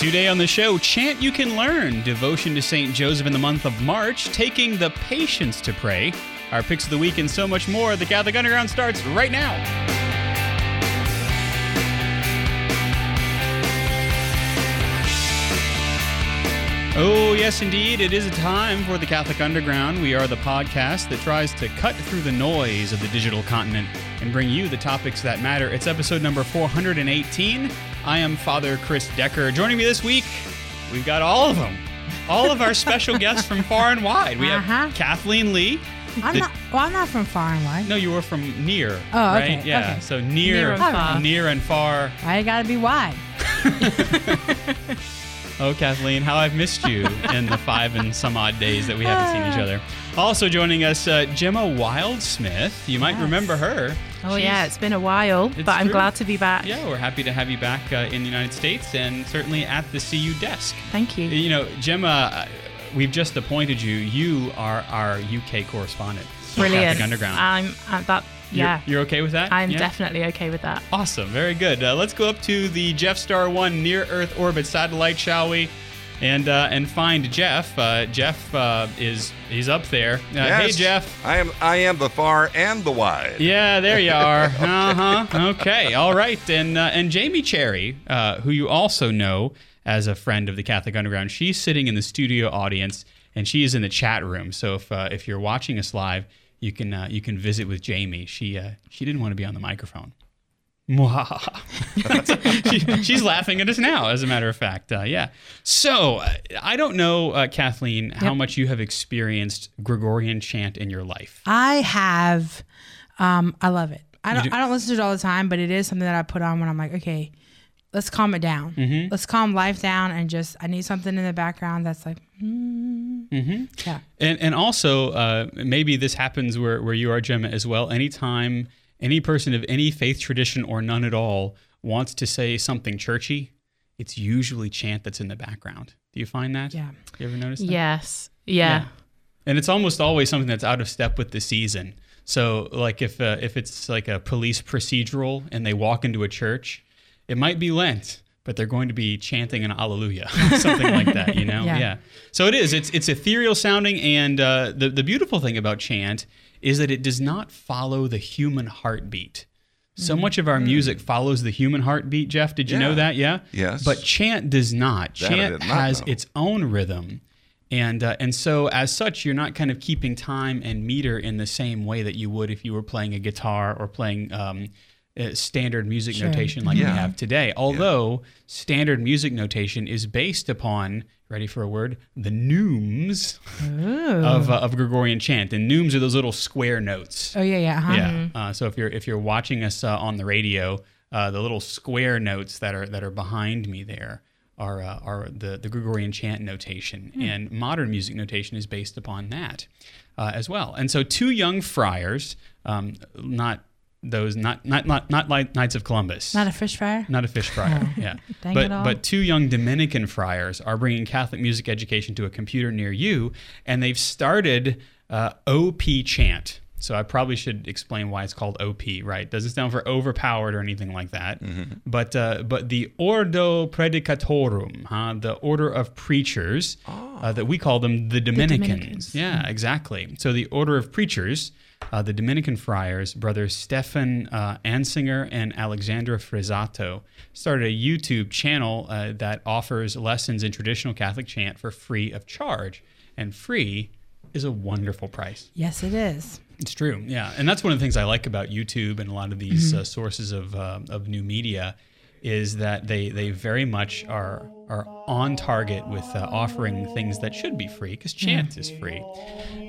Today on the show, Chant You Can Learn, devotion to St. Joseph in the month of March, taking the patience to pray, our picks of the week, and so much more. The Catholic Underground starts right now. Oh, yes, indeed. It is a time for the Catholic Underground. We are the podcast that tries to cut through the noise of the digital continent and bring you the topics that matter. It's episode number 418. I am Father Chris Decker. Joining me this week, we've got all of them. All of our special guests from far and wide. We have Uh-huh. Kathleen Lee. I'm The- not. Well, I'm not from far and wide. No, you were from near. Oh, right? okay, Yeah. okay. So near, Near and far. near and far. I gotta be wide. Oh, Kathleen, how I've missed you in the five and some odd days that we haven't seen each other. Also joining us, uh, Gemma Wildsmith. You might Yes. remember her. Oh She's- yeah, it's been a while, It's but I'm true. glad to be back. Yeah, we're happy to have you back uh, in the United States and certainly at the CU desk. Thank you. You know, Gemma, uh, we've just appointed you. You are our UK correspondent. Brilliant. Underground. I'm at that. You're- Yeah, You're, okay with that? I'm Yeah? definitely okay with that. Awesome. Very good. Uh, let's go up to the Jeff Star 1 near Earth orbit satellite, shall we? And uh, and find Jeff. Uh, Jeff uh, is he's up there. Uh, Hey Jeff. I am I am the far and the wide. Yeah, there you are. Uh huh. Okay. All right. And uh, and Jamie Cherry, uh, who you also know as a friend of the Catholic Underground, she's sitting in the studio audience and she is in the chat room. So if uh, if you're watching us live, you can uh, you can visit with Jamie. She uh, she didn't want to be on the microphone. She, she's laughing at us now, as a matter of fact. Uh, yeah. So uh, I don't know, uh, Kathleen, how Yep. much you have experienced Gregorian chant in your life. I have. Um, I love it. I don't. do- I don't listen to it all the time, but it is something that I put on when I'm like, okay, let's calm it down. Mm-hmm. Let's calm life down and just. I need something in the background that's like, mm, Mm-hmm. yeah. And and also uh, maybe this happens where where you are, Gemma, as well. Anytime any person of any faith tradition or none at all wants to say something churchy, it's usually chant that's in the background. Do you find that? Yeah. You ever notice that? Yes. Yeah. And it's almost always something that's out of step with the season. So, like if uh, if it's like a police procedural and they walk into a church, it might be Lent, but they're going to be chanting an Alleluia, something like that. You know? Yeah. So it is. It's it's ethereal sounding, and uh, the the beautiful thing about chant is that it does not follow the human heartbeat. So much of our music follows the human heartbeat. Jeff, did you know that? Yeah. Yes. But chant does not. That chant not has know. its own rhythm. And, uh, and so, as such, you're not kind of keeping time and meter in the same way that you would if you were playing a guitar or playing um, uh, standard music Sure. notation like we have today. Although standard music notation is based upon, ready for a word, the neumes of, uh, of Gregorian chant. And neumes are those little square notes. Oh yeah, yeah. Uh-huh. Yeah. Uh, so if you're if you're watching us uh, on the radio, uh, the little square notes that are that are behind me there are uh, are the the Gregorian chant notation, and modern music notation is based upon that uh, as well. And so two young friars, um, not those not not not not like Knights of Columbus. Not a fish fryer. Not a fish fryer, yeah. Dang but it all. but two young Dominican friars are bringing Catholic music education to a computer near you, and they've started uh, OP Chant. So I probably should explain why it's called OP, right? Doesn't stand for overpowered or anything like that. But uh, but the Ordo Praedicatorum, huh? the order of preachers, uh, that we call them the Dominicans. Dominicans. Yeah, exactly. So the order of preachers, uh, the Dominican friars, brothers Stefan uh, Ansinger and Alexander Frizzato, started a YouTube channel uh, that offers lessons in traditional Catholic chant for free of charge. And free is a wonderful price. Yes, it is. It's true, yeah, and that's one of the things I like about YouTube and a lot of these uh, sources of uh, of new media is that they they very much are are on target with uh, offering things that should be free because chant is free,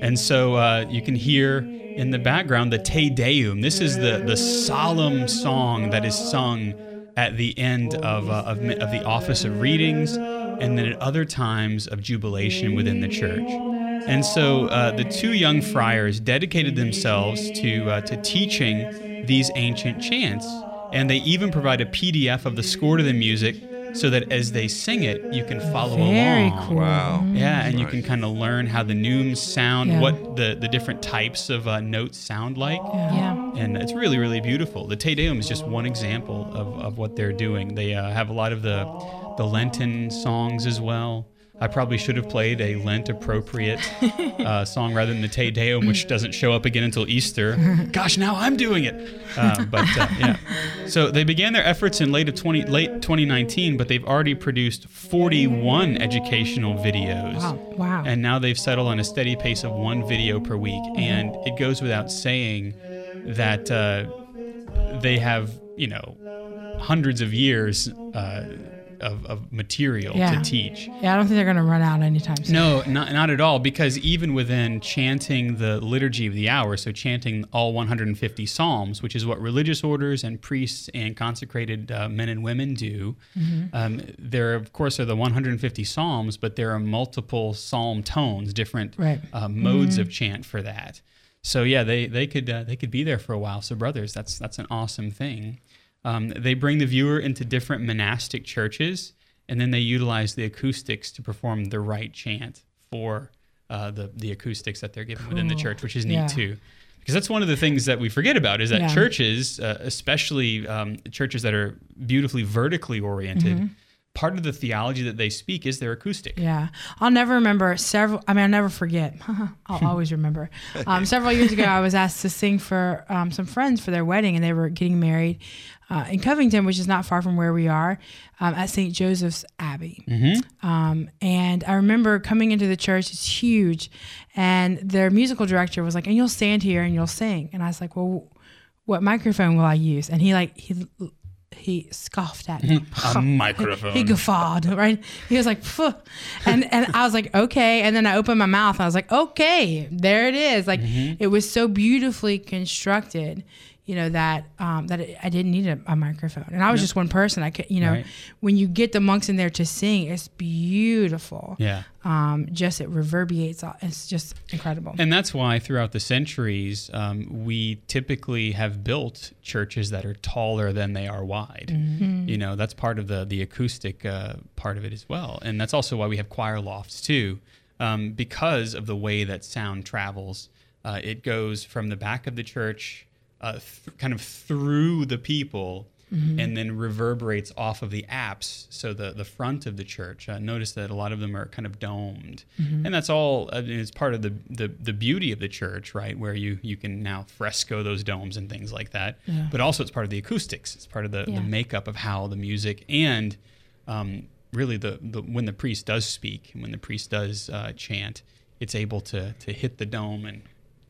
and so uh, you can hear in the background the Te Deum. This is the the solemn song that is sung at the end of uh, of, of the office of readings, and then at other times of jubilation within the church. And so uh, the two young friars dedicated themselves to uh, to teaching these ancient chants, and they even provide a PDF of the score to the music, so that as they sing it, you can follow Very along. cool. Wow. Yeah, and you can kind of learn how the neumes sound, Yeah. what the, the different types of uh, notes sound like. Yeah. And it's really, really beautiful. The Te Deum is just one example of, of what they're doing. They uh, have a lot of the the Lenten songs as well. I probably should have played a Lent appropriate uh, song rather than the Te Deum, which doesn't show up again until Easter. Gosh, now I'm doing it. Uh, but uh, yeah, so they began their efforts in late of 20, late 2019, but they've already produced 41 educational videos. Wow. Wow. And now they've settled on a steady pace of one video per week. And it goes without saying that uh, they have, you know, hundreds of years uh, of, of material Yeah. to teach. yeah, I don't think they're gonna run out anytime soon. No, not, not at all. Because even within chanting the liturgy of the hour, so chanting all 150 psalms, which is what religious orders and priests and consecrated uh, men and women do, um, there of course are the 150 psalms, but there are multiple psalm tones, different Right. uh, modes of chant for that. So yeah, they they could uh, they could be there for a while. So brothers, that's that's an awesome thing. Um, they bring the viewer into different monastic churches, and then they utilize the acoustics to perform the right chant for uh, the the acoustics that they're given within the church, which is neat Yeah. too. Because that's one of the things that we forget about is that Yeah. churches, uh, especially um, churches that are beautifully vertically oriented, Mm-hmm. Part of the theology that they speak is their acoustic. Yeah, I'll never remember several. I mean, I'll never forget. I'll always remember. Um, several years ago, I was asked to sing for um, some friends for their wedding, and they were getting married uh, in Covington, which is not far from where we are, um, at St. Joseph's Abbey. Um, and I remember coming into the church; it's huge, and their musical director was like, "And you'll stand here and you'll sing." And I was like, "Well, what microphone will I use?" And he like he he scoffed at me. A microphone. He guffawed, right? He was like, Phew. and and I was like, okay. And then I opened my mouth. I was like, okay, there it is. Like mm-hmm. it was so beautifully constructed, you know that um, that it, I didn't need a, a microphone, and I was just one person. I could, you know, Right. when you get the monks in there to sing, it's beautiful. yeah. Um, just it reverberates. It's just incredible. And that's why throughout the centuries, um, we typically have built churches that are taller than they are wide. You know, that's part of the the acoustic uh, part of it as well, and that's also why we have choir lofts too, um, because of the way that sound travels. Uh, it goes from the back of the church, uh, th- kind of through the people. And then reverberates off of the apse, so the, the front of the church. Uh, notice that a lot of them are kind of domed, and that's all. Uh, it's part of the, the the beauty of the church, right? Where you you can now fresco those domes and things like that. But also, it's part of the acoustics. It's part of the, Yeah. the makeup of how the music and um, really the, the when the priest does speak, and when the priest does uh, chant, it's able to to hit the dome and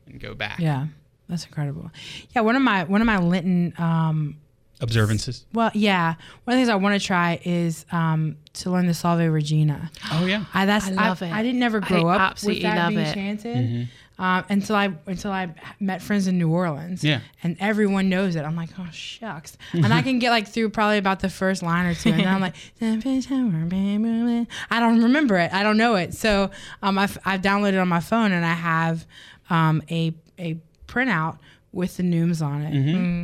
and go back. yeah, that's incredible. Yeah, one of my one of my Lenten um, Observances. Well, yeah. One of the things I want to try is um, to learn the Salve Regina. Oh yeah. I, that's, I love I, it. I didn't never I grow up with absolutely that love being it. chanted Mm-hmm. um, until I until I met friends in New Orleans. Yeah. and everyone knows it. I'm like, oh shucks, and I can get like through probably about the first line or two, and I'm like, I don't remember it. I don't know it. So um, I've, I've downloaded it on my phone, and I have um, a a printout with the neumes on it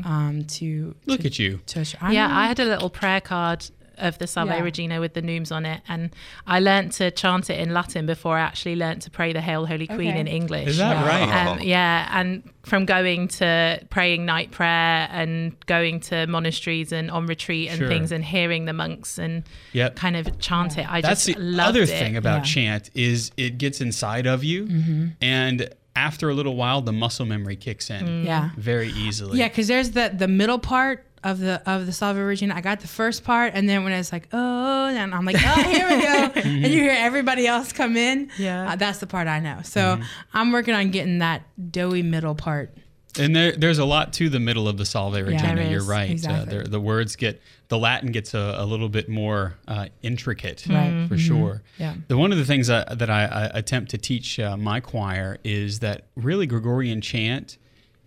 um, to Mm-hmm. Look to, at you. to I yeah, know. I had a little prayer card of the Salve Yeah. Regina with the neumes on it, and I learned to chant it in Latin before I actually learned to pray the Hail Holy Queen Okay. in English. Is that right? Um, yeah, and from going to praying night prayer and going to monasteries and on retreat and Sure. things and hearing the monks and Yep. kind of chant it, I That's just the other it. thing about Yeah. chant is it gets inside of you, Mm-hmm. and after a little while, the muscle memory kicks in yeah. very easily. Yeah, because there's the the middle part of the of the Salve Regina. I got the first part, and then when it's like oh, and I'm like oh, here we go, and you hear everybody else come in. Yeah. uh, that's the part I know. So I'm working on getting that doughy middle part. And there, there's a lot to the middle of the Salve Regina. there You're right. Uh, Exactly. there- the words get the Latin gets a, a little bit more uh, intricate, Right. for sure. Yeah. The one of the things I, that I, I attempt to teach uh, my choir is that really Gregorian chant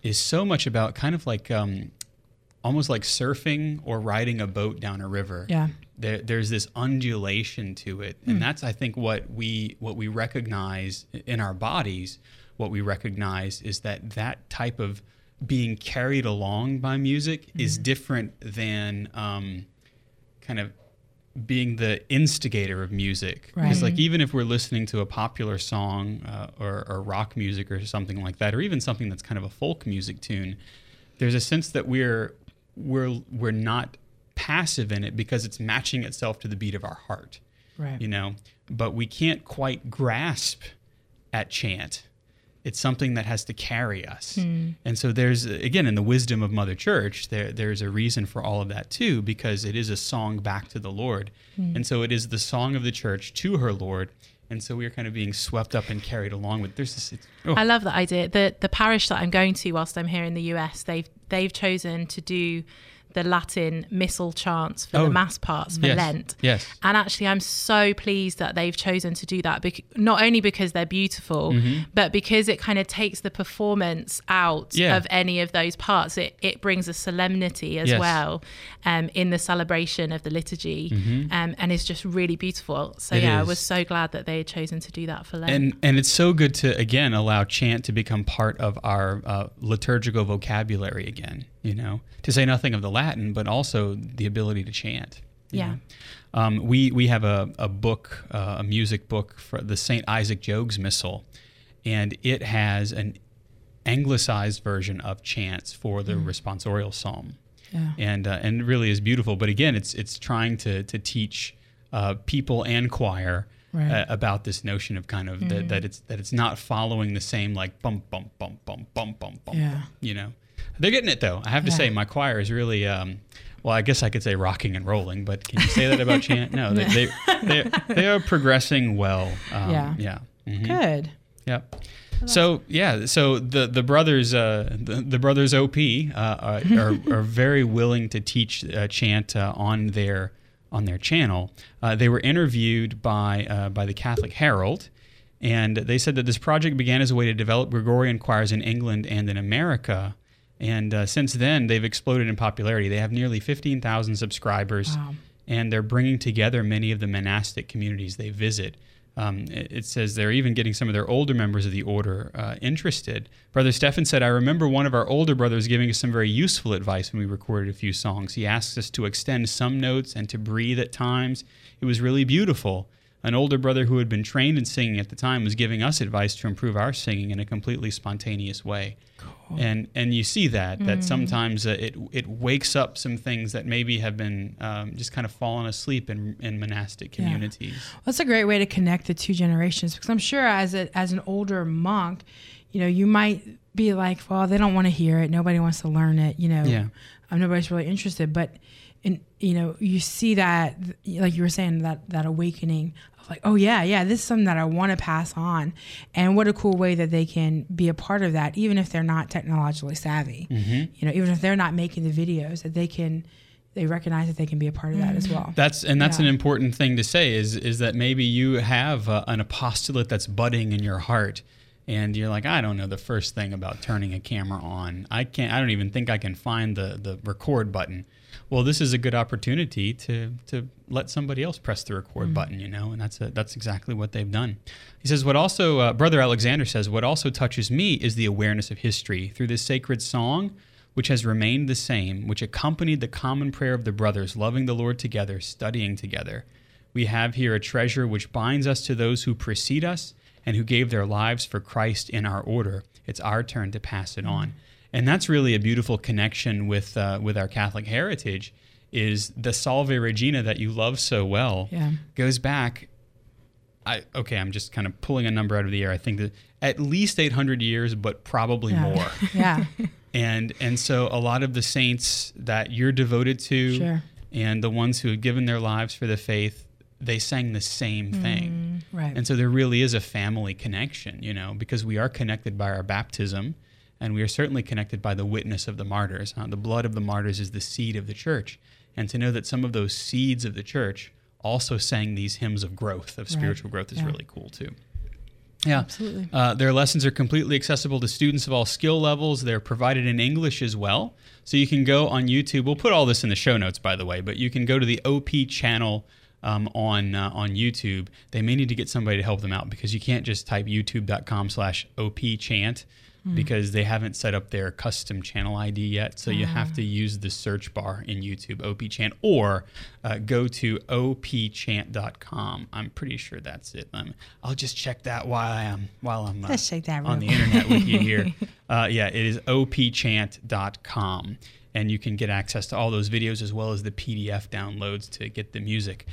is so much about kind of like um, almost like surfing or riding a boat down a river. Yeah. There, there's this undulation to it, and that's I think what we what we recognize in our bodies. What we recognize is that that type of being carried along by music is different than um, kind of being the instigator of music. Because Right. like even if we're listening to a popular song uh, or, or rock music or something like that, or even something that's kind of a folk music tune, there's a sense that we're we're we're not passive in it because it's matching itself to the beat of our heart Right. you know but we can't quite grasp at chant it's something that has to carry us. Hmm. And so there's again in the wisdom of mother church there there's a reason for all of that too because it is a song back to the lord. Hmm. And so it is the song of the church to her lord. And so we are kind of being swept up and carried along with there's this it's, oh, I love that idea. The the parish that I'm going to whilst I'm here in the US, they've they've chosen to do the Latin missal chants for Oh, the mass parts for yes, Lent. yes. And actually, I'm so pleased that they've chosen to do that, bec- not only because they're beautiful, but because it kind of takes the performance out Mm-hmm. Yeah. of any of those parts. It, it brings a solemnity as Yes. well um, in the celebration of the liturgy, um, and it's just really beautiful. So, Mm-hmm. It yeah, I was so glad that they had chosen to do that for Lent. and and it's so good to again allow chant to become part of our uh, liturgical vocabulary again you know to say nothing of the latin but also the ability to chant Yeah. um, we we have a, a book uh, a music book for the saint isaac jogues missal and it has an anglicized version of chants for the responsorial psalm Yeah. and uh, and really is beautiful. But again, it's it's trying to to teach uh, people and choir Right. uh, about this notion of kind of that, that it's that it's not following the same like bump bump bump bump bump bump bump. Yeah. You know, they're getting it though. I have to Yeah. say, my choir is really. Um, well, I guess I could say rocking and rolling, but can you say that about chant? No, they they, they, they are progressing well. Um, Yeah. Yeah. Mhm. Good. Yep. So yeah, so the the brothers, uh, the, the brothers OP uh, are, are, are very willing to teach uh, chant uh, on their on their channel. Uh, they were interviewed by uh, by the Catholic Herald, and they said that this project began as a way to develop Gregorian choirs in England and in America. And uh, since then, they've exploded in popularity. They have nearly 15,000 subscribers Wow. and they're bringing together many of the monastic communities they visit. Um, it, says they're even getting some of their older members of the order uh, interested. Brother Stefan said, I remember one of our older brothers giving us some very useful advice when we recorded a few songs. He asked us to extend some notes and to breathe at times. It was really beautiful. An older brother who had been trained in singing at the time was giving us advice to improve our singing in a completely spontaneous way. And and you see that that sometimes uh, it it wakes up some things that maybe have been um, just kind of fallen asleep in in monastic Yeah. communities. That's a great way to connect the two generations because I'm sure as a, as an older monk, you know, you might be like, well, they don't want to hear it. Nobody wants to learn it. You know, Yeah. um, nobody's really interested. But, in, you know, you see that, like you were saying, that that awakening of like, oh yeah, yeah, this is something that I want to pass on, and what a cool way that they can be a part of that, even if they're not technologically savvy. Mm-hmm. You know, even if they're not making the videos, that they can, they recognize that they can be a part of that as well. That's and that's Yeah. an important thing to say is is that maybe you have uh, an apostolate that's budding in your heart and you're like I don't know the first thing about turning a camera on. I can't I don't even think I can find the the record button. Well, this is a good opportunity to to let somebody else press the record button, you know, and that's a, that's exactly what they've done. He says what also uh, brother Alexander says what also touches me is the awareness of history through this sacred song which has remained the same, which accompanied the common prayer of the brothers, loving the Lord together, studying together. We have here a treasure which binds us to those who precede us and who gave their lives for Christ in our order. It's our turn to pass it on. And that's really a beautiful connection with, uh, with our Catholic heritage is the Salve Regina that you love so well Yeah. goes back I okay, I'm just kind of pulling a number out of the air. I think that at least 800 years, but probably Yeah. more Yeah. and and so a lot of the saints that you're devoted to Sure. and the ones who have given their lives for the faith they sang the same thing right. and so there really is a family connection you know because we are connected by our baptism and we are certainly connected by the witness of the martyrs Uh, the blood of the martyrs is the seed of the church and to know that some of those seeds of the church also sang these hymns of growth of spiritual growth is Yeah. really cool too yeah, Absolutely. Uh, their lessons are completely accessible to students of all skill levels. They're provided in English as well. So you can go on YouTube. We'll put all this in the show notes, by the way, but you can go to the OP channel um, on uh, on YouTube. They may need to get somebody to help them out because you can't just type youtube.com slash OP because they haven't set up their custom channel ID yet. So you have to use the search bar in YouTube, OP chant, or uh, go to opchant.com. I'm pretty sure that's it. Um, I'll just check that while I am while I'm uh, Let's check that on the internet with you here. Uh, yeah, it is opchant.com. and you can get access to all those videos as well as the PDF downloads to get the music.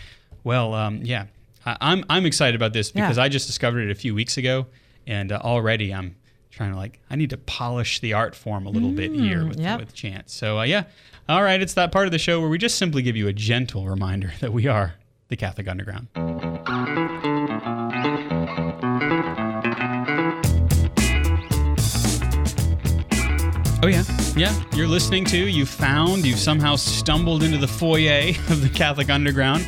Well, um, yeah, I, I'm I'm excited about this because Yeah. I just discovered it a few weeks ago, and uh, already I'm trying to like I need to polish the art form a little bit here with, Mm, yep. with chants. So uh, yeah, all right, it's that part of the show where we just simply give you a gentle reminder that we are the Catholic Underground. Oh yeah, yeah. You're listening to, you found, you've somehow stumbled into the foyer of the Catholic Underground.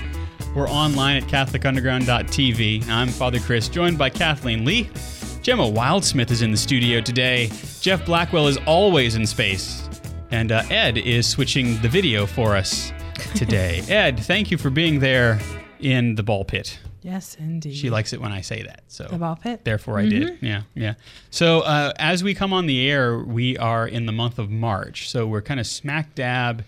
We're online at CatholicUnderground.tv. I'm Father Chris, joined by Kathleen Lee. Gemma Wildsmith is in the studio today. Jeff Blackwell is always in space, and uh, Ed is switching the video for us today. Ed, thank you for being there in the ball pit. Yes, indeed. She likes it when I say that. So the ball pit. Therefore, I did. Yeah, yeah. So uh, as we come on the air, we are in the month of March. So we're kind of smack dab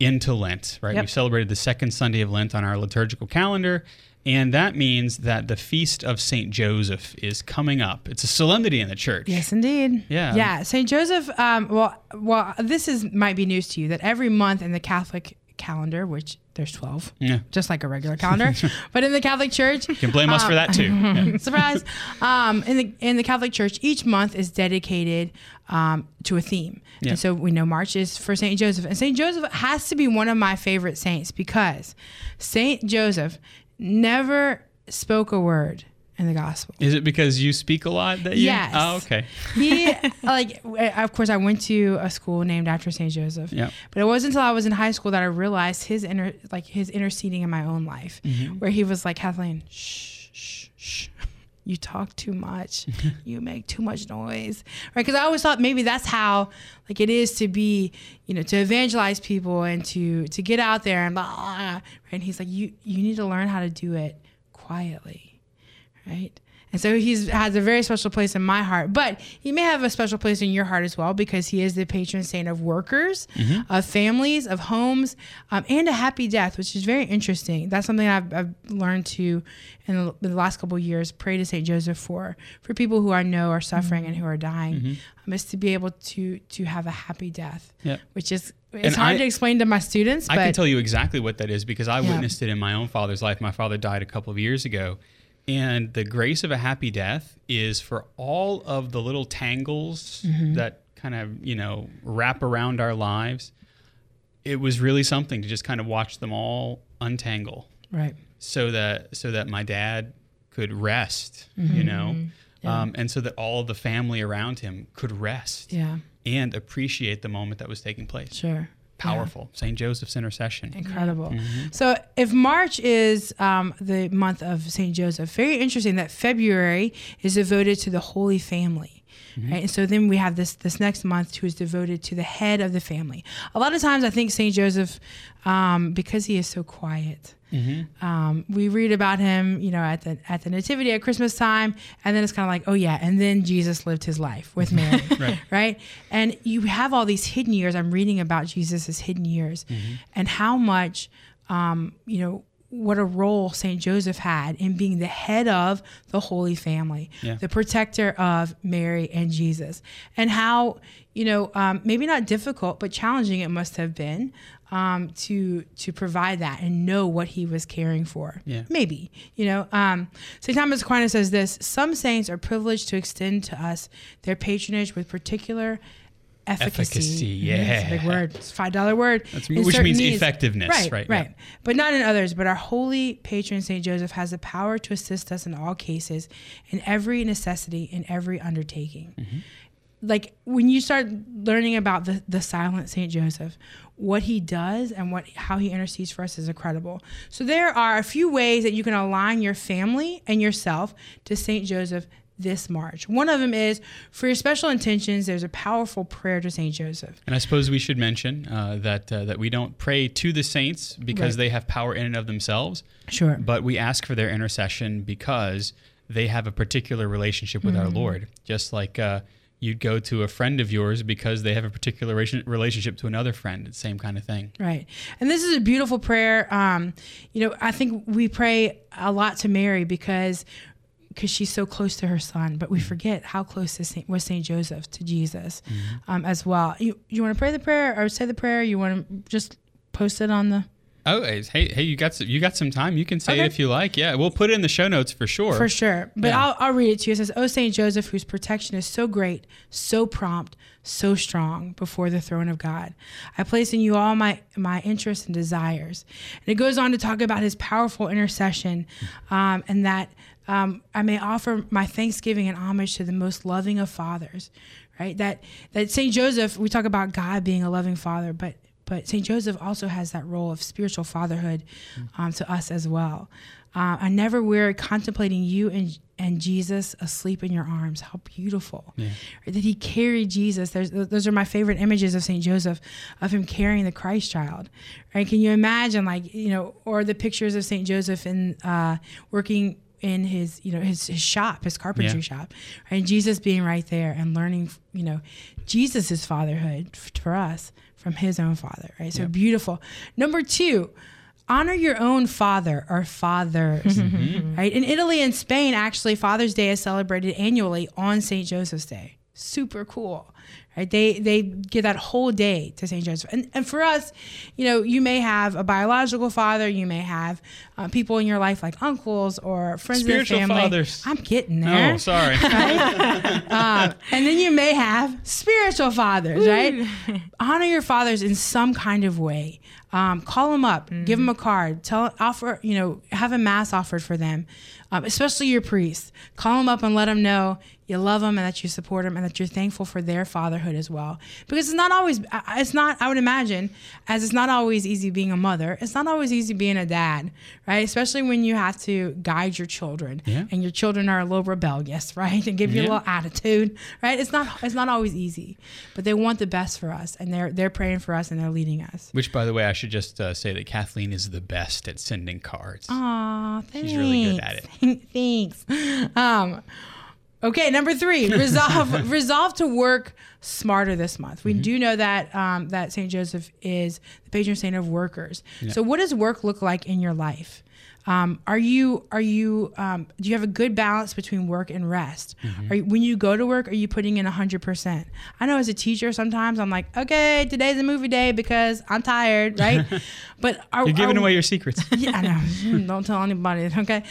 into Lent, right? Yep. We've celebrated the second Sunday of Lent on our liturgical calendar. And that means that the feast of St. Joseph is coming up. It's a solemnity in the church. Yes, indeed. Yeah. Yeah. Saint Joseph. Um, well, well, this is might be news to you that every month in the Catholic calendar, which there's twelve, Yeah. just like a regular calendar, but in the Catholic Church, You can blame us for that too. Yeah. surprise. Um, in the in the Catholic Church, each month is dedicated um, to a theme, Yeah. and so we know March is for Saint Joseph, and Saint Joseph has to be one of my favorite saints because Saint Joseph never spoke a word in the gospel. Is it because you speak a lot that you? Yes. Oh, okay. he like eh, of course I went to a school named after Saint Joseph. Yeah. But it wasn't until I was in high school that I realized his inner like his interceding in my own life, mm-hmm. where he was like Kathleen, shh, shh, shh. You talk too much. you make too much noise, right? Because I always thought maybe that's how, like, it is to be, you know, to evangelize people and to to get out there and blah, blah, blah, right? And he's like, you you need to learn how to do it quietly, right? And so he has a very special place in my heart, but he may have a special place in your heart as well because he is the patron saint of workers, of families, of homes, um, and a happy death, which is very interesting. That's something I've, I've learned to in the, last couple of years pray to Saint Joseph for for people who I know are suffering and who are dying, um, is to be able to to have a happy death, Yep. which is it's And hard I- to explain to my students, but I can tell you exactly what that is because I Yeah. witnessed it in my own father's life. My father died a couple of years ago. And the grace of a happy death is for all of the little tangles Mm-hmm. that kind of, you know, wrap around our lives. It was really something to just kind of watch them all untangle right, so that so that my dad could rest, you know, Mm-hmm. um, and so that all the family around him could rest yeah, and appreciate the moment that was taking place. sure, Powerful. Saint Joseph's intercession. incredible. Mm-hmm. So if March is um, the month of Saint Joseph, very interesting that February is devoted to the Holy Family. Mm-hmm. Right, and so then we have this this next month who is devoted to the head of the family. A lot of times, I think Saint Joseph, um, because he is so quiet, Mm-hmm. um, we read about him, you know, at the at the nativity at Christmas time, and then it's kind of like, oh yeah, and then Jesus lived his life with Mary, Right. right? And you have all these hidden years. I'm reading about Jesus's hidden years, and how much, um, you know, what a role Saint Joseph had in being the head of the Holy Family, Yeah. the protector of Mary and Jesus, and how you know um, maybe not difficult but challenging it must have been um, to to provide that and know what he was caring for. Yeah. Maybe you know. Um, Saint Thomas Aquinas says this: Some saints are privileged to extend to us their patronage with particular. Efficacy. Efficacy, it's a big word. It's a five dollar word. That's- which means needs. effectiveness, Right, right, right yeah. but not in others. But our holy patron Saint Joseph has the power to assist us in all cases, in every necessity, in every undertaking. Mm-hmm. Like when you start learning about the the silent Saint Joseph, what he does and what how he intercedes for us is incredible. So there are a few ways that you can align your family and yourself to Saint Joseph this March. One of them is for your special intentions. There's a powerful prayer to Saint Joseph. And I suppose we should mention uh, that uh, that we don't pray to the saints because Right. they have power in and of themselves, Sure. but we ask for their intercession because they have a particular relationship with Mm-hmm. our Lord. Just like uh, you'd go to a friend of yours because they have a particular relationship to another friend. It's the same kind of thing. Right. And this is a beautiful prayer. Um, you know, I think we pray a lot to Mary because because she's so close to her son. But we forget how close Saint, was Saint Joseph to Jesus um, as well. You you want to pray the prayer or say the prayer? You want to just post it on the Oh, hey, hey, you got some, you got some time. You can say Okay. it if you like. Yeah, we'll put it in the show notes for sure. For sure. But Yeah. I'll, I'll read it to you. It says, O Saint Joseph, whose protection is so great, so prompt, so strong before the throne of God. I place in you all my, my interests and desires. And it goes on to talk about his powerful intercession um, and that um, I may offer my thanksgiving and homage to the most loving of fathers, right? That, that Saint Joseph, we talk about God being a loving father, but but St. Joseph also has that role of spiritual fatherhood um, to us as well. Uh, I never weary contemplating you and, and Jesus asleep in your arms. How beautiful. Right, That he carried Jesus. There's, those are my favorite images of St. Joseph, of him carrying the Christ child. Right? Can you imagine, like, you know, or the pictures of St. Joseph in uh, working in his you know his, his shop his carpentry Yeah. shop right? and jesus being right there and learning you know jesus's fatherhood for us from his own father right? So beautiful. Number two honor your own father or fathers mm-hmm. right? In italy and spain actually father's day is celebrated annually on st joseph's day. Super cool right they they give that whole day to st joseph and, and for us you know you may have a biological father you may have uh, people in your life like uncles or friends Spiritual the family fathers. i'm getting there Oh, sorry. um, and then you may have spiritual fathers, right? Honor your fathers in some kind of way. Um, call them up, give them a card, tell, offer, you know, have a mass offered for them, um, especially your priests. Call them up and let them know you love them and that you support them and that you're thankful for their fatherhood as well. Because it's not always, it's not, I would imagine, as it's not always easy being a mother, it's not always easy being a dad, right? Especially when you have to guide your children Yeah. and your children are a little rebellious, right? And give you Yeah. a little attitude, right? It's not it's not always easy, but they want the best for us, and they're they're praying for us and they're leading us. Which, by the way, I should just uh, say that Kathleen is the best at sending cards. Aw, thanks. She's really good at thanks. Um, okay, number three, resolve resolve to work smarter this month. Mm-hmm. We do know that um, that Saint Joseph is the patron saint of workers. So, what does work look like in your life? Um, are you are you um, do you have a good balance between work and rest? Mm-hmm. Are you, when you go to work, are you putting in hundred percent? I know as a teacher, sometimes I'm like, okay, today's a movie day because I'm tired, right? but are, You're giving are- away your secrets. yeah, I know. Don't tell anybody. Okay,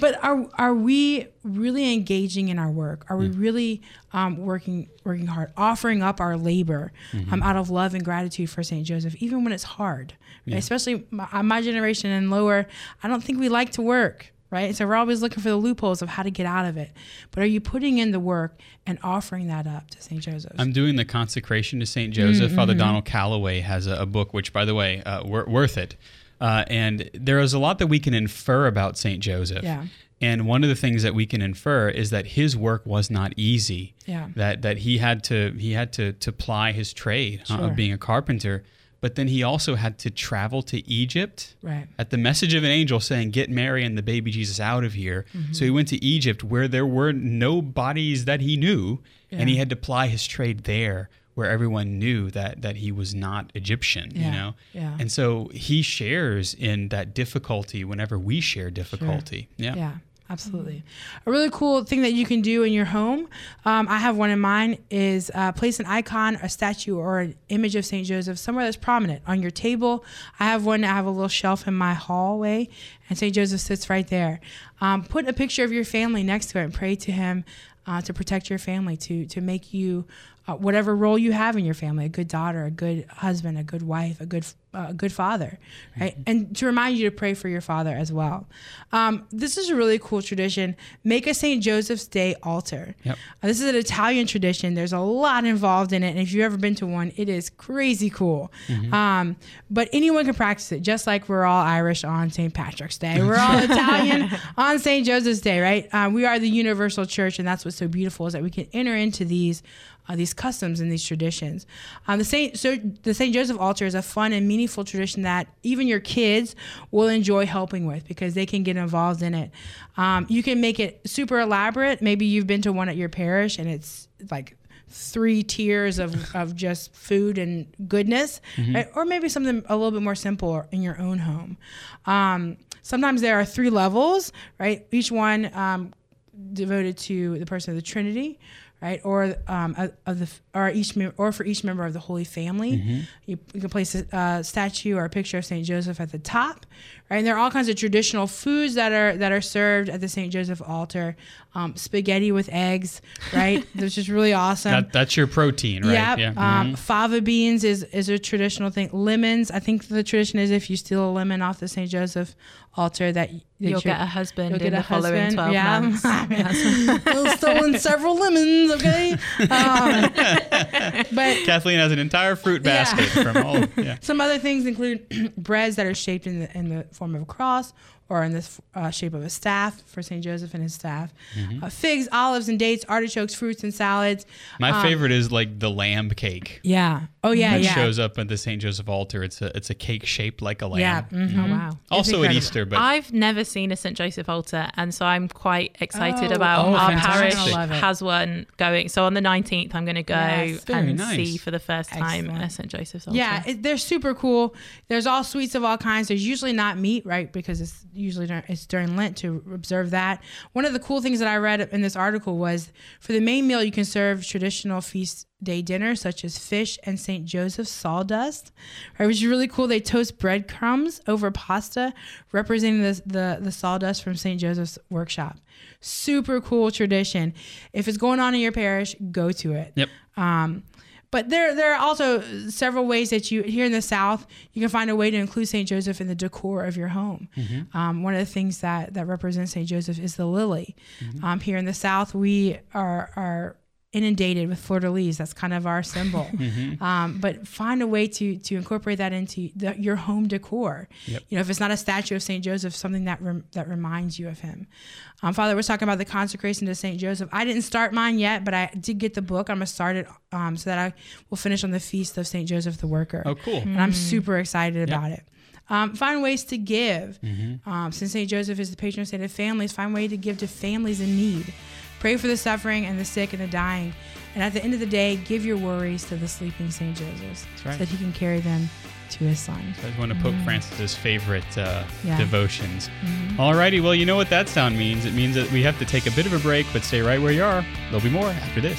but are are we really engaging in our work? Are we really um, working working hard, offering up our labor um, out of love and gratitude for Saint Joseph, even when it's hard? right? Especially my, uh, my generation and lower. I don't think we like to work. Right, so we're always looking for the loopholes of how to get out of it. But are you putting in the work and offering that up to Saint Joseph? I'm doing the consecration to Saint Joseph. Mm-hmm. Father Donald Calloway has a, a book, which, by the way, uh, wor- worth it. Uh, and there is a lot that we can infer about Saint Joseph. Yeah. And one of the things that we can infer is that his work was not easy. Yeah. That that he had to he had to to ply his trade uh, of being a carpenter, but then he also had to travel to Egypt Right. at the message of an angel saying, Get Mary and the baby Jesus out of here. Mm-hmm. So he went to Egypt where there were no bodies that he knew, and he had to ply his trade there where everyone knew that that he was not Egyptian, you know? yeah. And so he shares in that difficulty whenever we share difficulty. Yeah. Yeah, absolutely. A really cool thing that you can do in your home, um, I have one in mind, is uh, place an icon, a statue, or an image of St. Joseph somewhere that's prominent on your table. I have one, I have a little shelf in my hallway, and St. Joseph sits right there. Um, put a picture of your family next to it and pray to him uh, to protect your family, to, to make you. Uh, whatever role you have in your family, a good daughter, a good husband, a good wife, a good uh, a good father, right? And to remind you to pray for your father as well. Um, this is a really cool tradition. Make a St. Joseph's Day altar. Yep. Uh, this is an Italian tradition. There's a lot involved in it, and if you've ever been to one, it is crazy cool. Um, but anyone can practice it, just like we're all Irish on St. Patrick's Day. We're all Italian on St. Joseph's Day, right? Uh, we are the universal church, and that's what's so beautiful is that we can enter into these uh, these customs and these traditions. Um, the Saint so the Saint Joseph altar is a fun and meaningful tradition that even your kids will enjoy helping with because they can get involved in it. Um, you can make it super elaborate. Maybe you've been to one at your parish and it's like three tiers of, of just food and goodness, right? or maybe something a little bit more simple in your own home. Um, sometimes there are three levels, right? Each one um, devoted to the person of the Trinity, right? Or um, of- the or each or for each member of the Holy Family. You, you can place a uh, statue or a picture of Saint Joseph at the top, right? And there are all kinds of traditional foods that are that are served at the Saint Joseph altar. Um, spaghetti with eggs, right? Which is really awesome. That, that's your protein, right? Yep. Yeah. Um, Mhm. Fava beans is is a traditional thing. Lemons, I think the tradition is if you steal a lemon off the St. Joseph altar, that, that You'll get a husband you'll in get a the following 12 Yeah. months. I've stolen several lemons. Okay, um, but Kathleen has an entire fruit Yeah. basket from all. Yeah. some other things include breads that are shaped in the in the form of a cross or in the uh, shape of a staff for Saint Joseph and his staff. Mm-hmm. Uh, figs, olives, and dates, artichokes, fruits, and salads. My Um, favorite is like the lamb cake. Yeah. Oh yeah. that yeah. shows up at the St. Joseph altar. It's a it's a cake shaped like a lamb. Yeah. mhm. Oh, wow. Also at. Easter, but I've never seen a St. Joseph altar, and so I'm quite excited Oh, about oh, our fantastic. parish I love it. has one going. So on the 19th, I'm going to go Yes. And nice. see for the first time Excellent. a St. Joseph's altar. Yeah, it, they're super cool. There's all sweets of all kinds. There's usually not meat, right? Because it's usually during, it's during Lent to observe that. One of the cool things that I read in this article was for the main meal you can serve traditional feast day dinners such as fish and St. Joseph's sawdust, right? Which is really cool. They toast breadcrumbs over pasta, representing the the, the sawdust from St. Joseph's workshop. Super cool tradition. If it's going on in your parish, go to it. yep. Um, but there, there are also several ways that you here in the South you can find a way to include Saint Joseph in the decor of your home. Um, one of the things that that represents Saint Joseph is the lily. Um, here in the South, we are are inundated with fleur de lis. That's kind of our symbol. Um, but find a way to to incorporate that into the, your home decor. Yep. You know, if it's not a statue of Saint Joseph, something that rem, that reminds you of him. Um, Father, we're talking about the consecration to Saint Joseph. I didn't start mine yet, but I did get the book. I'm gonna start it um, so that I will finish on the feast of Saint Joseph the Worker. Oh, cool. And I'm super excited about it. Um, find ways to give. Um, since St. Joseph is the patron saint of families, find way to give to families in need. Pray for the suffering and the sick and the dying. And at the end of the day, give your worries to the sleeping St. Joseph right. so that he can carry them to his son. That's one of Pope Francis's favorite uh, Yeah. devotions. Alrighty, well, you know what that sound means. It means that we have to take a bit of a break, but stay right where you are. There'll be more after this.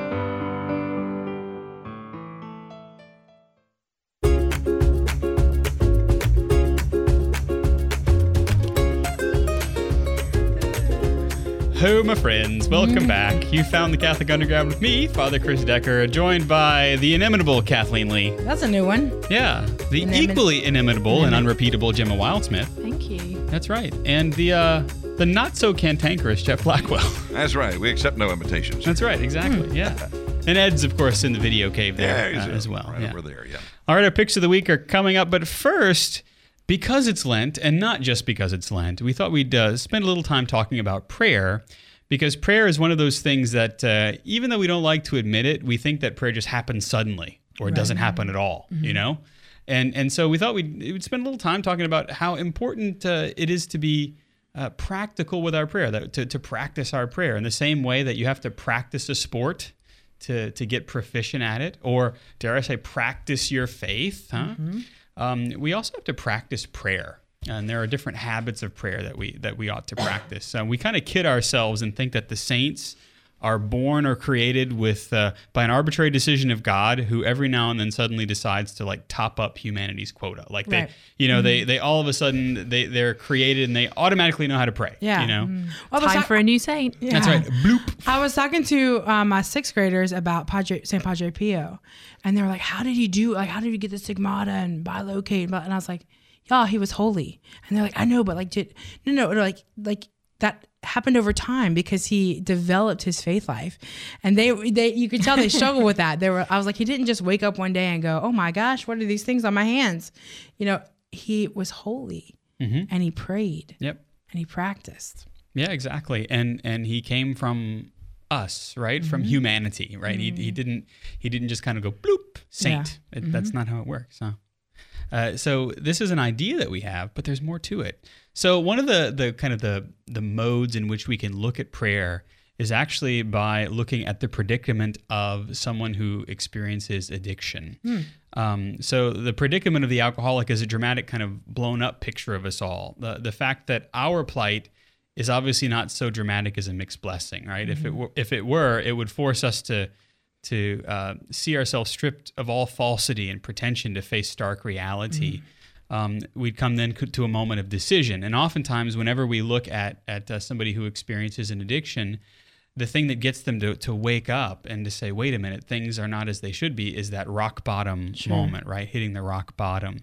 Hello, my friends. Welcome back. You found the Catholic Underground with me, Father Chris Decker, joined by the inimitable Kathleen Lee. That's a new one. Yeah, the Inimit- equally inimitable and unrepeatable Gemma Wildsmith. Thank you. That's right. And the uh, the not so cantankerous Jeff Blackwell. That's right. We accept no invitations. That's right, exactly. Yeah. And Ed's, of course, in the video cave there yeah, he's, uh, as well. Right yeah. over there. Yeah. All right, our picks of the week are coming up, but first, because it's Lent, and not just because it's Lent, we thought we'd uh, spend a little time talking about prayer, because prayer is one of those things that, uh, even though we don't like to admit it, we think that prayer just happens suddenly or it doesn't happen at all, you know? And, and so we thought we'd, we'd spend a little time talking about how important uh, it is to be uh, practical with our prayer, that, to, to practice our prayer in the same way that you have to practice a sport to, to get proficient at it, or dare I say, practice your faith. Huh? Um, we also have to practice prayer, and there are different habits of prayer that we that we ought to practice. So we kind of kid ourselves and think that the saints are born or created with uh, by an arbitrary decision of God, who every now and then suddenly decides to like top up humanity's quota. Like they, Right. you know, they they all of a sudden they they're created and they automatically know how to pray. Yeah. you know. Well, I was Time talk- for a new saint. That's right. Bloop. I was talking to um, my sixth graders about Padre Saint Padre Pio, and they were like, "How did he do? Like, how did he get the stigmata and bilocate?" And and I was like, "Y'all, he was holy." And they're like, "I know, but like, did no, no, like, like that." happened over time because he developed his faith life and they they you could tell they struggled with that they were i was like he didn't just wake up one day and go oh my gosh what are these things on my hands you know he was holy mm-hmm. and he prayed Yep. and he practiced Yeah, exactly. And and he came from us, right? From mm-hmm. humanity, right? He, he mm-hmm. didn't he didn't just kind of go bloop saint. It, That's not how it works. Huh? Uh, so this is an idea that we have, but there's more to it. So one of the the kind of the the modes in which we can look at prayer is actually by looking at the predicament of someone who experiences addiction. Um, so the predicament of the alcoholic is a dramatic kind of blown up picture of us all. The the fact that our plight is obviously not so dramatic as a mixed blessing, right? If it were, if it were, it would force us to to uh, see ourselves stripped of all falsity and pretension to face stark reality. Um, we'd come then to a moment of decision, and oftentimes, whenever we look at at uh, somebody who experiences an addiction, the thing that gets them to, to wake up and to say, wait a minute, things are not as they should be, is that rock bottom moment, right? Hitting the rock bottom.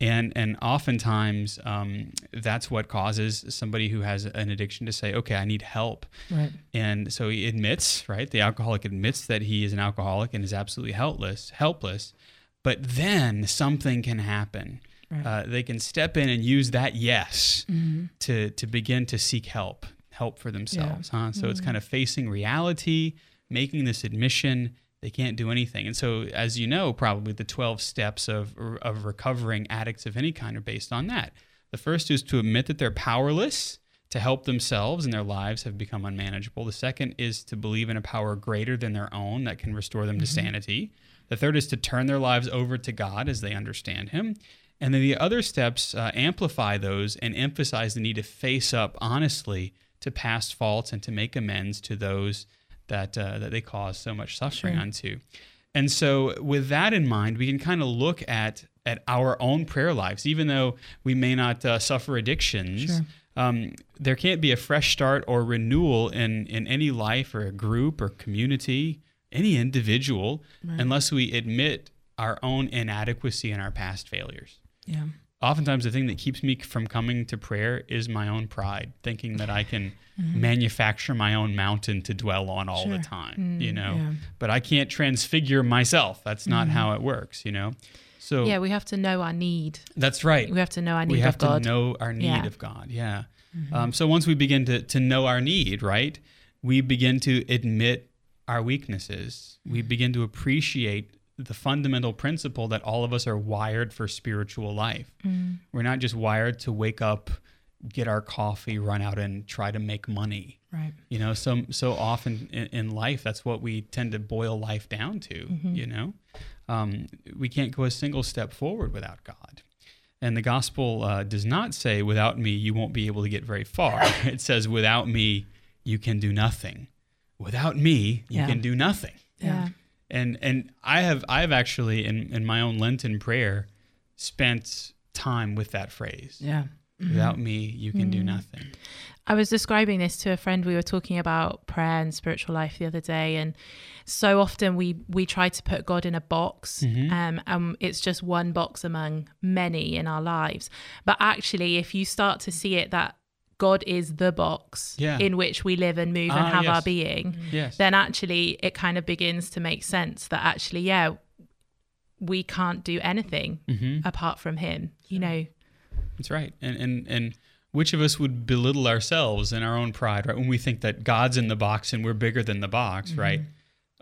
And, and oftentimes um, that's what causes somebody who has an addiction to say, okay, I need help. right And so he admits, right? The alcoholic admits that he is an alcoholic and is absolutely helpless, helpless. But then something can happen. Uh, they can step in and use that yes to to begin to seek help, help for themselves. Huh? So it's kind of facing reality, making this admission they can't do anything. And so, as you know, probably the twelve steps of of recovering addicts of any kind are based on that. The first is to admit that they're powerless to help themselves and their lives have become unmanageable. The second is to believe in a power greater than their own that can restore them to sanity. The third is to turn their lives over to God as they understand Him. And then the other steps uh, amplify those and emphasize the need to face up honestly to past faults and to make amends to those that uh, that they cause so much suffering unto. And so, with that in mind, we can kind of look at at our own prayer lives, even though we may not uh, suffer addictions. Um, there can't be a fresh start or renewal in in any life or a group or community, any individual, unless we admit our own inadequacy and our past failures. Yeah oftentimes the thing that keeps me from coming to prayer is my own pride, thinking that I can mm-hmm. manufacture my own mountain to dwell on all the time, mm, you know. yeah. But I can't transfigure myself. That's not mm-hmm. how it works, you know. So Yeah, we have to know our need. that's right. We have to know our need of God. We have of God. to know our need Yeah. of God. Yeah. Mm-hmm. Um, so once we begin to, to know our need, right, we begin to admit our weaknesses. We begin to appreciate the fundamental principle that all of us are wired for spiritual life. We're not just wired to wake up, get our coffee, run out and try to make money. right You know, so so often in, in life, that's what we tend to boil life down to. You know, um, we can't go a single step forward without God. And the gospel uh, does not say, "Without me, you won't be able to get very far." it says, "Without me, you can do nothing. Without me, you Yeah. can do nothing." yeah. And and I have I have actually in in my own Lenten prayer spent time with that phrase. yeah Without mm-hmm. me, you can do mm. nothing. I was describing this to a friend. We were talking about prayer and spiritual life the other day, and so often we we try to put God in a box, mm-hmm. um, and it's just one box among many in our lives. But actually, if you start to see it that God is the box Yeah. in which we live and move and Ah, have our yes. being, Yes. then actually it kind of begins to make sense that actually, yeah, we can't do anything Mm-hmm. apart from Him. You know, That's right. And and and which of us would belittle ourselves in our own pride, right? When we think that God's in the box and we're bigger than the box, right?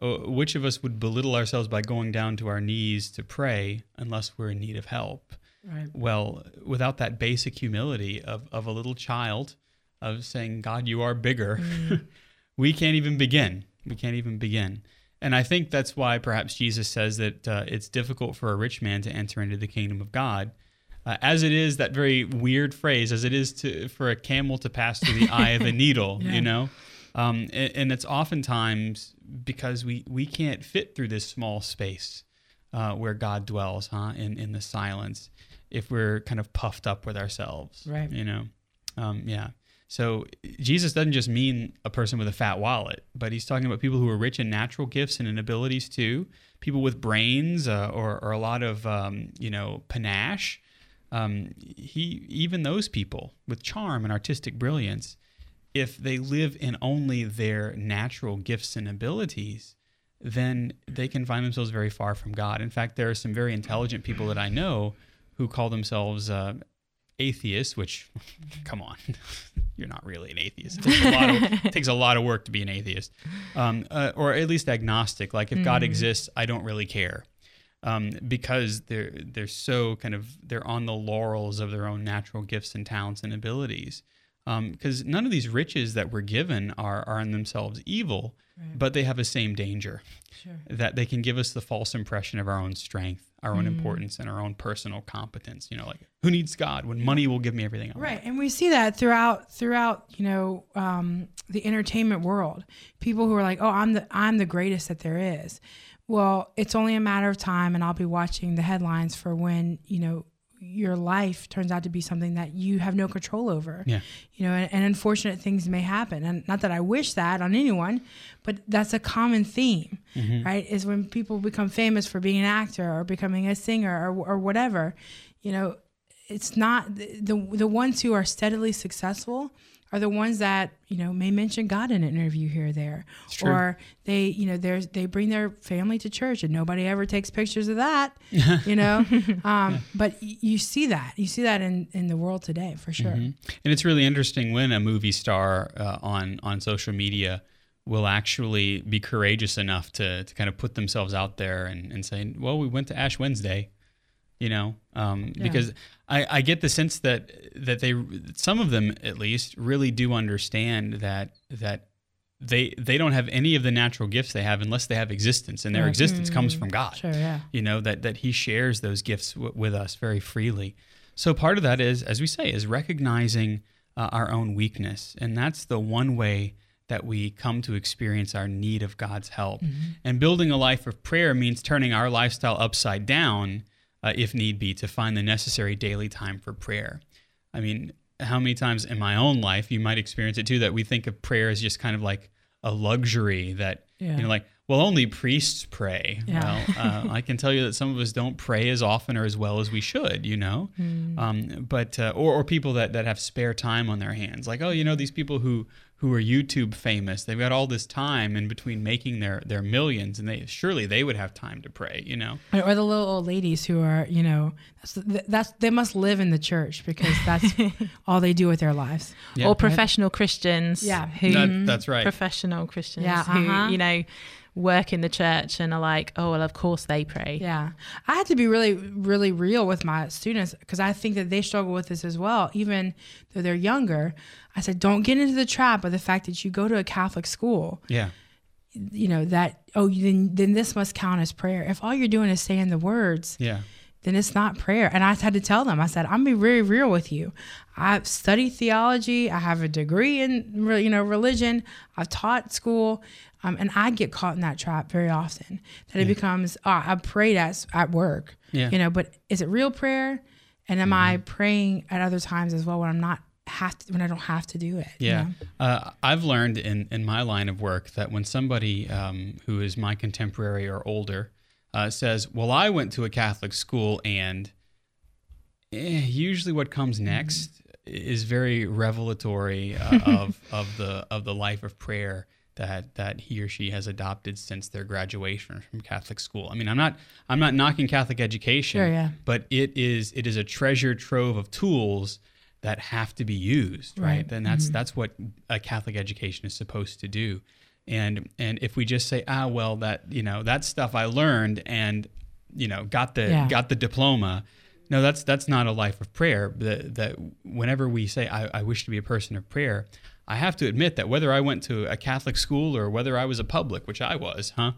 Uh, Which of us would belittle ourselves by going down to our knees to pray unless we're in need of help? Right Well, without that basic humility of, of a little child, of saying, God, you are bigger, we can't even begin. We can't even begin. And I think that's why perhaps Jesus says that uh, it's difficult for a rich man to enter into the kingdom of God. Uh, as it is that very weird phrase, as it is to for a camel to pass through the eye of a needle, you know, um, and, and it's oftentimes because we we can't fit through this small space uh, where God dwells, huh? In in the silence, if we're kind of puffed up with ourselves, Right. You know, um, yeah. So Jesus doesn't just mean a person with a fat wallet, but he's talking about people who are rich in natural gifts and in abilities too. People with brains uh, or, or a lot of um, you know panache. Um, he even those people with charm and artistic brilliance. if they live in only their natural gifts and abilities, then they can find themselves very far from God. In fact, there are some very intelligent people that I know who call themselves uh, atheists, which, come on, you're not really an atheist. It takes a lot of, it takes a lot of work to be an atheist, um, uh, or at least agnostic. Like if God exists, I don't really care. Um, because they're they're so kind of they're on the laurels of their own natural gifts and talents and abilities. Because none of these riches that we're given are are in themselves evil, but they have the same danger Sure. that they can give us the false impression of our own strength, our own importance, and our own personal competence. You know, like who needs God when money will give me everything I want? Right, and we see that throughout throughout you know um, the entertainment world. People who are like, "Oh, I'm the I'm the greatest that there is." Well, it's only a matter of time, and I'll be watching the headlines for when you know your life turns out to be something that you have no control over. Yeah. You know, and, and unfortunate things may happen, and not that I wish that on anyone, but that's a common theme, mm-hmm. right? Is when people become famous for being an actor or becoming a singer or or whatever. You know, it's not the the, the ones who are steadily successful are the ones that you know may mention God in an interview here or there, or they you know there's they bring their family to church and nobody ever takes pictures of that, you know. um, but you see that. You see that in in the world today for sure. And it's really interesting when a movie star uh, on on social media will actually be courageous enough to, to kind of put themselves out there and, and say, well, we went to Ash Wednesday, you know, um, because I, I get the sense that that they some of them at least really do understand that that they they don't have any of the natural gifts they have unless they have existence and their Right. existence comes from God. Sure, yeah. you know that that he shares those gifts w- with us very freely. So part of that is as we say is recognizing uh, our own weakness and that's the one way that we come to experience our need of god's help. And building a life of prayer means turning our lifestyle upside down uh, if need be to find the necessary daily time for prayer. I mean how many times in my own life you might experience it too that we think of prayer as just kind of like a luxury that Yeah. you know like well only priests pray. Yeah. well uh, i can tell you that some of us don't pray as often or as well as we should you know? Um, but uh, or, or people that, that have spare time on their hands. Like oh you know these people who who are youtube famous they've got all this time in between making their their millions and they surely they would have time to pray you know Or or the little old ladies who are, you know, that's, that's they must live in the church because that's all they do with their lives. Yeah. or professional Christians Yeah. who That- that's right professional Christians Yeah, who uh-huh. you know work in the church and are like oh well of course they pray Yeah, I had to be really, really real with my students because I think that they struggle with this as well, even though they're younger. I said, don't get into the trap of the fact that you go to a Catholic school. yeah You know that oh, then then this must count as prayer. If all you're doing is saying the words, yeah then it's not prayer. And I had to tell them, I said, I'm be very real with you. I've studied theology. I have a degree in, you know, religion. I've taught school, um, and I get caught in that trap very often. That it becomes, oh, I prayed at at work, Yeah. you know, but is it real prayer? And am I praying at other times as well when I'm not have to, when I don't have to do it? you Yeah, know? uh, I've learned in, in my line of work that when somebody um, who is my contemporary or older uh, says, "Well, I went to a Catholic school," and eh, usually what comes next is very revelatory uh, of of the of the life of prayer that that he or she has adopted since their graduation from Catholic school. I mean, I'm not I'm not knocking Catholic education, Sure, yeah. but it is it is a treasure trove of tools that have to be used, right? Right. And that's that's what a Catholic education is supposed to do. And and if we just say, ah, well, that you know that stuff I learned and you know got the Yeah. got the diploma. No, that's that's not a life of prayer. That that whenever we say I, I wish to be a person of prayer, I have to admit that whether I went to a Catholic school or whether I was a public, which I was, huh,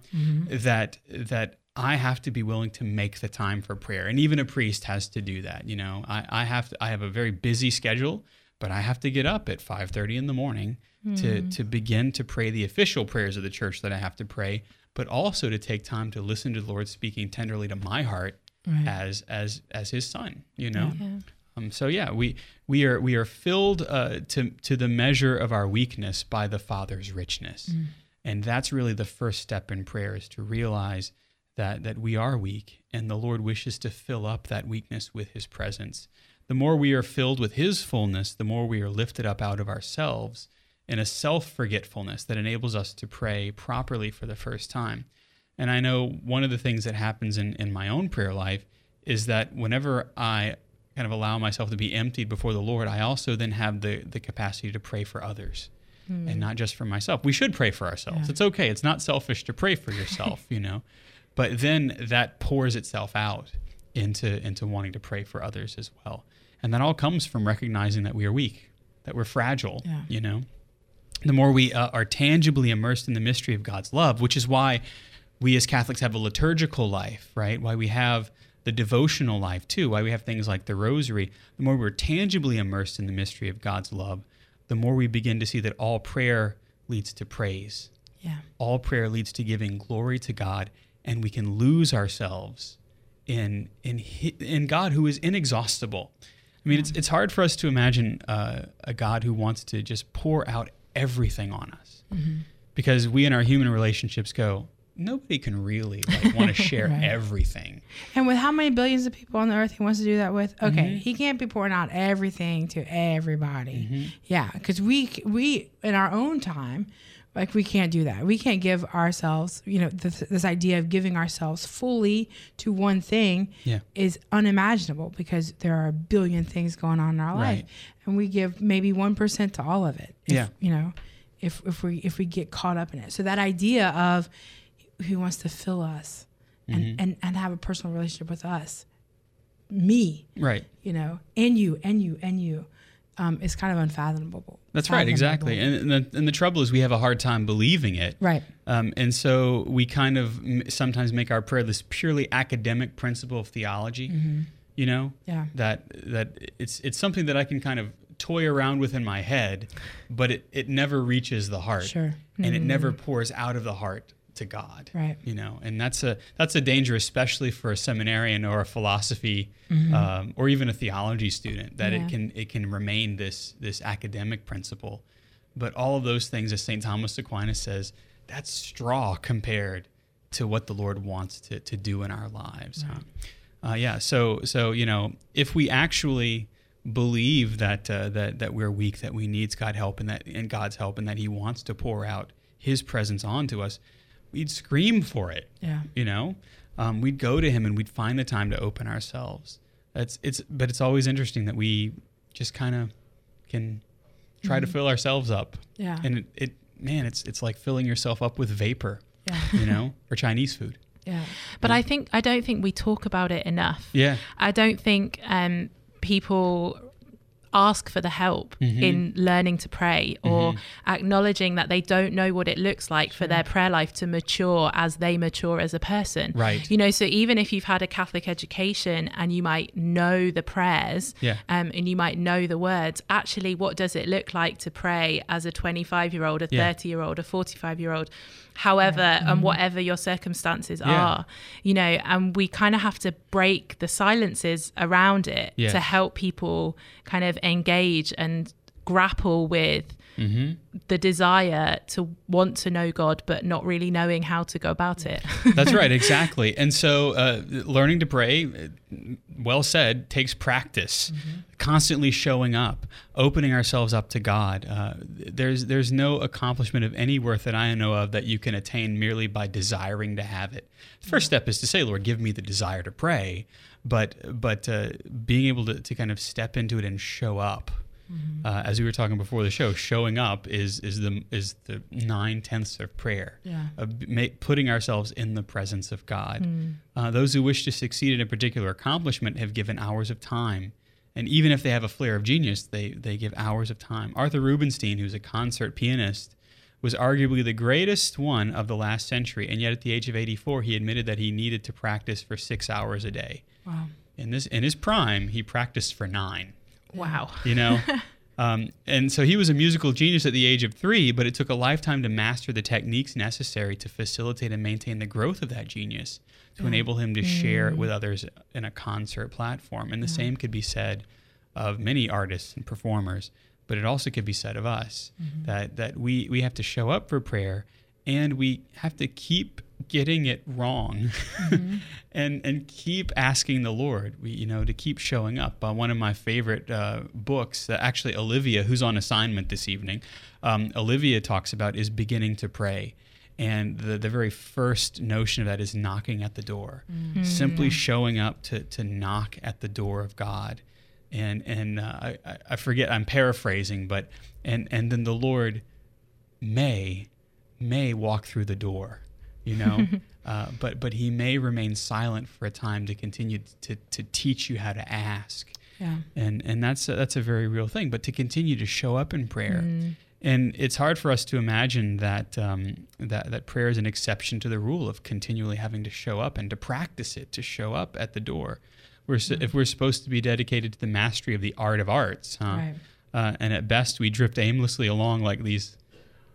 that that I have to be willing to make the time for prayer, and even a priest has to do that. You know, I, I have to, I have a very busy schedule, but I have to get up at five thirty in the morning to to begin to pray the official prayers of the church that I have to pray, but also to take time to listen to the Lord speaking tenderly to my heart Right. as as as His Son. You know. Um, so yeah, we we are we are filled uh, to to the measure of our weakness by the Father's richness, and that's really the first step in prayer is to realize that that we are weak, and the Lord wishes to fill up that weakness with His presence. The more we are filled with His fullness, the more we are lifted up out of ourselves in a self forgetfulness that enables us to pray properly for the first time. And I know one of the things that happens in, in my own prayer life is that whenever I kind of allow myself to be emptied before the Lord, I also then have the, the capacity to pray for others and hmm. not just for myself. We should pray for ourselves. Yeah. It's okay. It's not selfish to pray for yourself, you know. But then that pours itself out into into wanting to pray for others as well. And that all comes from recognizing that we are weak, that we're fragile, Yeah. you know. The more we uh, are tangibly immersed in the mystery of God's love, which is why we as Catholics have a liturgical life, right? Why we have the devotional life too, why we have things like the rosary. The more we're tangibly immersed in the mystery of God's love, the more we begin to see that all prayer leads to praise. Yeah. All prayer leads to giving glory to God, and we can lose ourselves in in in God who is inexhaustible. I mean, it's it's hard for us to imagine uh, a God who wants to just pour out everything on us, because we in our human relationships go. Nobody can really like want to share Right. everything. And with how many billions of people on the earth he wants to do that with? Okay, Mm-hmm. he can't be pouring out everything to everybody. Yeah, because we we in our own time, like we can't do that. We can't give ourselves, you know, this, this idea of giving ourselves fully to one thing Yeah. is unimaginable because there are a billion things going on in our life, Right. and we give maybe one percent to all of it. If, Yeah. you know, if if we if we get caught up in it. So that idea of he wants to fill us and, Mm-hmm. and, and have a personal relationship with us, me, Right. you know, and you, and you, and you, um, is kind of unfathomable. That's right. Exactly. And, and the and the trouble is we have a hard time believing it. right. Um, and so we kind of m- sometimes make our prayer this purely academic principle of theology, you know, Mm-hmm. Yeah. that that it's it's something that I can kind of toy around with in my head, but it, it never reaches the heart, Sure. and it never pours out of the heart to God, Right. You know, and that's a that's a danger, especially for a seminarian or a philosophy um, or even a theology student, that Mm-hmm. Yeah. it can it can remain this this academic principle. But all of those things, as St. Thomas Aquinas says, that's straw compared to what the Lord wants to, to do in our lives. huh? Uh, yeah. So so you know, if we actually believe that uh, that that we're weak, that we need God help, and that and God's help, and that He wants to pour out His presence onto us, we'd scream for it. Yeah. You know, um, we'd go to Him and we'd find the time to open ourselves. That's it's, but it's always interesting that we just kind of can try to fill ourselves up. Yeah. And it, it, man, it's it's like filling yourself up with vapor, Yeah. you know, or Chinese food. Yeah. But I think I don't think we talk about it enough. Yeah. I don't think um, people ask for the help Mm-hmm. in learning to pray or acknowledging that they don't know what it looks like for their prayer life to mature as they mature as a person. Right. You know, so even if you've had a Catholic education and you might know the prayers Yeah. um, and you might know the words, actually, what does it look like to pray as a 25 year old, a Yeah. 30 year old, a 45 year old? However, and mm-hmm. whatever your circumstances Yeah. are, you know, and we kind of have to break the silences around it to help people kind of engage and grapple with Mm-hmm. the desire to want to know God, but not really knowing how to go about it. That's right, exactly. And so, uh, learning to pray, well said, takes practice. Constantly showing up, opening ourselves up to God. Uh, there's there's no accomplishment of any worth that I know of that you can attain merely by desiring to have it. The first step is to say, Lord, give me the desire to pray. But but uh, being able to, to kind of step into it and show up. Uh, as we were talking before the show, showing up is is the is the nine tenths of prayer Yeah. of putting ourselves in the presence of God. Uh, those who wish to succeed in a particular accomplishment have given hours of time. And even if they have a flair of genius, they, they give hours of time. Arthur Rubinstein, who's a concert pianist, was arguably the greatest one of the last century. And yet, at the age of 84, he admitted that he needed to practice for six hours a day. Wow. In, this, in his prime, he practiced for nine wow. you know? Um, and so he was a musical genius at the age of three but it took a lifetime to master the techniques necessary to facilitate and maintain the growth of that genius to enable him to share it with others in a concert platform. And the same could be said of many artists and performers but it also could be said of us that that we we have to show up for prayer and we have to keep getting it wrong. Mm-hmm. and and keep asking the lord we, you know to keep showing up. Uh, one of my favorite uh, books that actually olivia who's on assignment this evening um, olivia talks about is beginning to pray. And the, the very first notion of that is knocking at the door. Simply showing up to, to knock at the door of god. And and uh, I, I- I forget i'm paraphrasing but and and then the lord may may walk through the door you know uh, but but he may remain silent for a time to continue to, to teach you how to ask Yeah. and and that's a, that's a very real thing but to continue to show up in prayer and it's hard for us to imagine that um, that that prayer is an exception to the rule of continually having to show up and to practice it to show up at the door we're s if we're supposed to be dedicated to the mastery of the art of arts huh? Right. uh, and at best we drift aimlessly along like these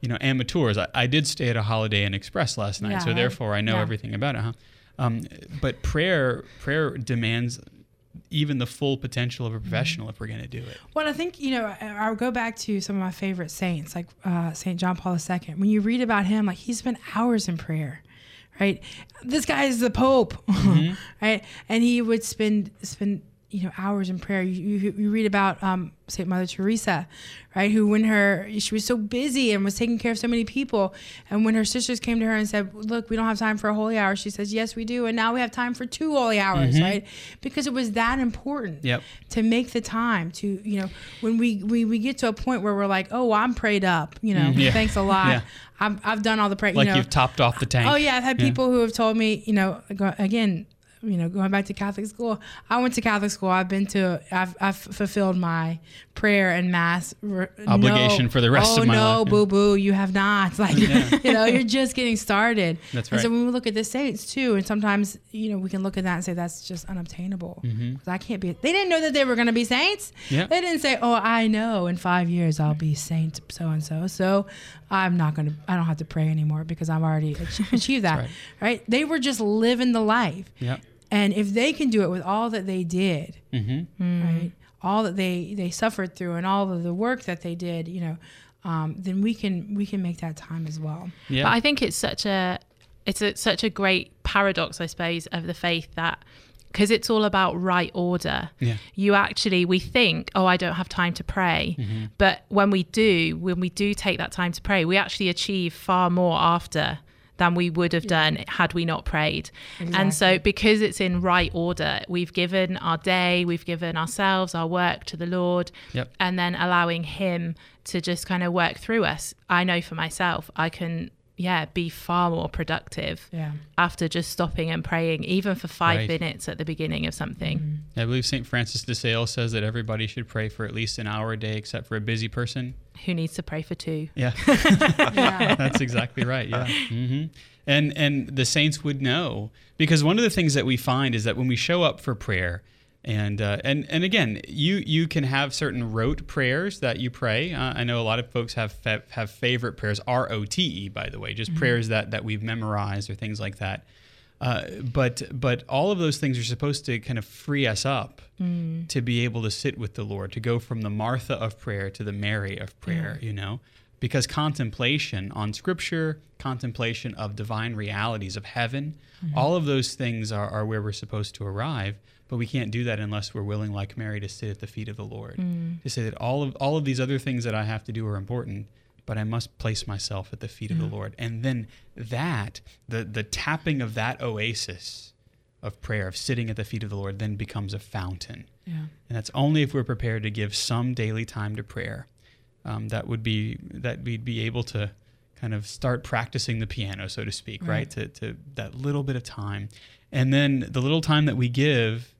you know amateurs I, I did stay at a holiday inn express last night Yeah, so therefore i know Yeah. everything about it huh um, but prayer prayer demands even the full potential of a professional if we're going to do it Well, I think you know I- I'll go back to some of my favorite saints, like uh, Saint John Paul II. When you read about him, like he spent hours in prayer, right? This guy is the Pope, right? And he would spend spend you know hours in prayer. You, you, you read about um, Saint Mother Teresa, right? Who when her she was so busy and was taking care of so many people, and when her sisters came to her and said, "Look, we don't have time for a holy hour," she says, "Yes, we do," and now we have time for two holy hours, right? Because it was that important Yep. to make the time to you know when we, we we get to a point where we're like oh i'm prayed up you know Mm, yeah. thanks a lot Yeah. I've, I've done all the prayer like you know you've topped off the tank oh yeah i've had people who have told me you know again you know going back to catholic school i went to catholic school i've been to i've, I've fulfilled my prayer and mass re- Obligation no, for the rest oh, of my no, life, no, boo boo you have not like you know you're just getting started That's and so when we look at the saints too and sometimes you know we can look at that and say that's just unobtainable Mm-hmm. 'Cause i can't be they didn't know that they were going to be saints Yeah. they didn't say oh i know in five years i'll be saint so and so so i'm not going to i don't have to pray anymore because i've already achieved that right. right. they were just living the life Yep. And if they can do it with all that they did Mm-hmm. right all that they they suffered through and all of the work that they did you know um, then we can we can make that time as well Yeah. But I think it's such a it's a, such a great paradox, I suppose, of the faith that because it's all about right order. Yeah. You actually we think, oh, I don't have time to pray, Mm-hmm. but when we do, when we do take that time to pray, we actually achieve far more after than we would have done had we not prayed. And so because it's in right order, we've given our day, we've given ourselves, our work to the Lord, Yep. and then allowing him to just kind of work through us. I know for myself, I can yeah, be far more productive yeah after just stopping and praying, even for five Right. minutes at the beginning of something. I believe St. Francis de Sales says that everybody should pray for at least an hour a day, except for a busy person. Who needs to pray for two? Yeah, yeah that's exactly right. Yeah, hmm and and the saints would know because one of the things that we find is that when we show up for prayer, and uh, and and again, you you can have certain rote prayers that you pray. Uh, I know a lot of folks have fa- have favorite prayers, R O T E, by the way, just prayers that that we've memorized or things like that. Uh, but but all of those things are supposed to kind of free us up to be able to sit with the Lord, to go from the Martha of prayer to the Mary of prayer, you know, because contemplation on Scripture, contemplation of divine realities of heaven, all of those things are, are where we're supposed to arrive. But we can't do that unless we're willing, like Mary, to sit at the feet of the Lord. To say that all of all of these other things that I have to do are important, but I must place myself at the feet of the Lord. And then that, the the tapping of that oasis of prayer, of sitting at the feet of the Lord, then becomes a fountain. yeah And that's only if we're prepared to give some daily time to prayer. Um, that would be that we'd be able to kind of start practicing the piano, so to speak, right? Right. To, to that little bit of time. And then the little time that we give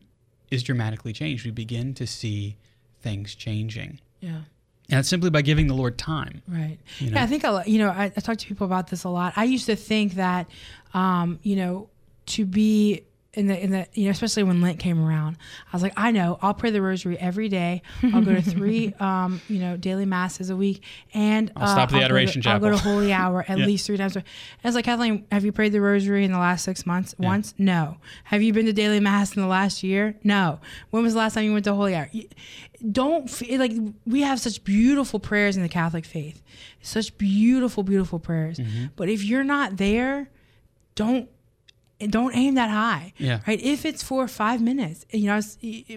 is dramatically changed. We begin to see things changing. yeah And it's simply by giving the Lord time. Right. You know? Yeah, I think a lot, you know, I, I talk to people about this a lot. I used to think that, um, you know, to be in the in the you know, especially when Lent came around, I was like, I know, I'll pray the Rosary every day. I'll go to three, um, you know, daily masses a week, and I'll stop the I'll go to- Adoration I'll go to Holy Hour at Yeah. least three times. a week. And I was like, Kathleen, have you prayed the Rosary in the last six months? Once? No. Have you been to daily mass in the last year? No. When was the last time you went to Holy Hour? Don't feel like we have such beautiful prayers in the Catholic faith, such beautiful, beautiful prayers. Mm-hmm. But if you're not there, don't don't aim that high. Yeah. Right. If it's for five minutes, you know,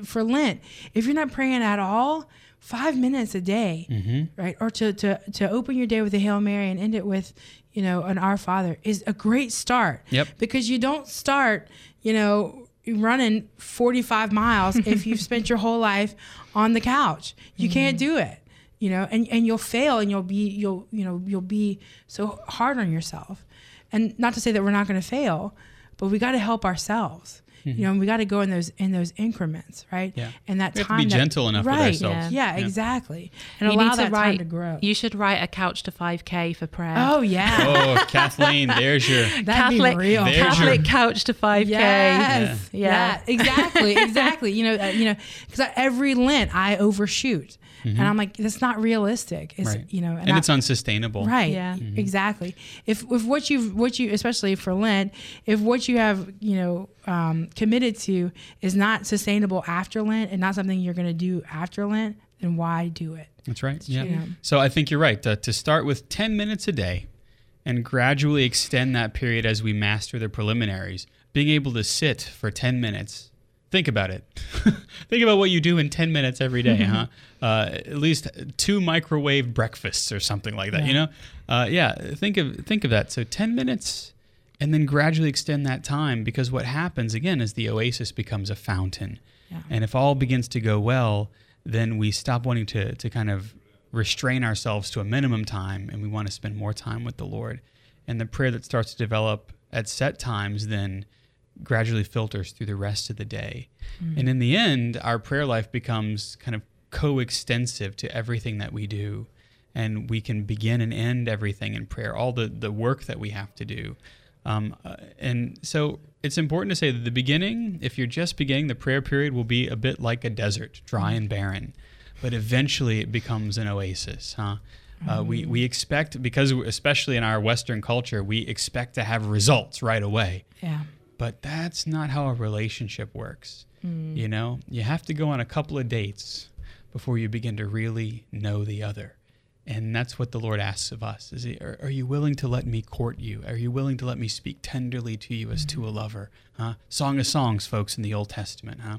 for Lent, if you're not praying at all, five minutes a day, Mm-hmm. right, or to to to open your day with a Hail Mary and end it with, you know, an Our Father is a great start. Yep. Because you don't start, you know. Running 45 miles if you've spent your whole life on the couch. You can't do it you know and, and you'll fail and you'll be you'll you know you'll be so hard on yourself and not to say that we're not going to fail but we got to help ourselves you know and we got to go in those in those increments right Yeah. and that We have to time be that- gentle enough with right ourselves. yeah, Yeah. exactly and You allow need to that write. time to grow You should write a couch to 5k for prayer. oh yeah Oh, Kathleen, there's your. that'd Catholic, be real There's your- Catholic couch to 5k. Yes. Yeah. Yeah. Exactly. Exactly. you know. Uh, you know. Because every Lent I overshoot, and I'm like, that's not realistic. It's Right. you know, And I- it's unsustainable. Right. Yeah. Mm-hmm. Exactly. If if what you what you especially for Lent, if what you have you know um, committed to is not sustainable after Lent and not something you're going to do after Lent, then why do it? That's right. Yeah. Yeah. So I think you're right. To, to start with 10 minutes a day and gradually extend that period as we master the preliminaries, being able to sit for 10 minutes. Think about it. think about what you do in 10 minutes every day, huh? Uh, at least two microwave breakfasts or something like that, you know? Uh, yeah, think of think of that. So 10 minutes and then gradually extend that time because what happens again is the oasis becomes a fountain. Yeah. And if all begins to go well, then we stop wanting to, to kind of restrain ourselves to a minimum time and we want to spend more time with the Lord. And the prayer that starts to develop at set times then gradually filters through the rest of the day. And in the end, our prayer life becomes kind of coextensive to everything that we do. And we can begin and end everything in prayer, all the, the work that we have to do. Um, uh, and so it's important to say that the beginning, if you're just beginning, the prayer period will be a bit like a desert, dry and barren. But eventually it becomes an oasis, huh? Uh, we, we expect, because especially in our Western culture, we expect to have results right away. Yeah. But that's not how a relationship works. Mm. You know, you have to go on a couple of dates before you begin to really know the other. And that's what the Lord asks of us. Is he, are, are you willing to let me court you? Are you willing to let me speak tenderly to you as to a mm. lover? Huh? Song of Songs, folks, in the Old Testament, huh?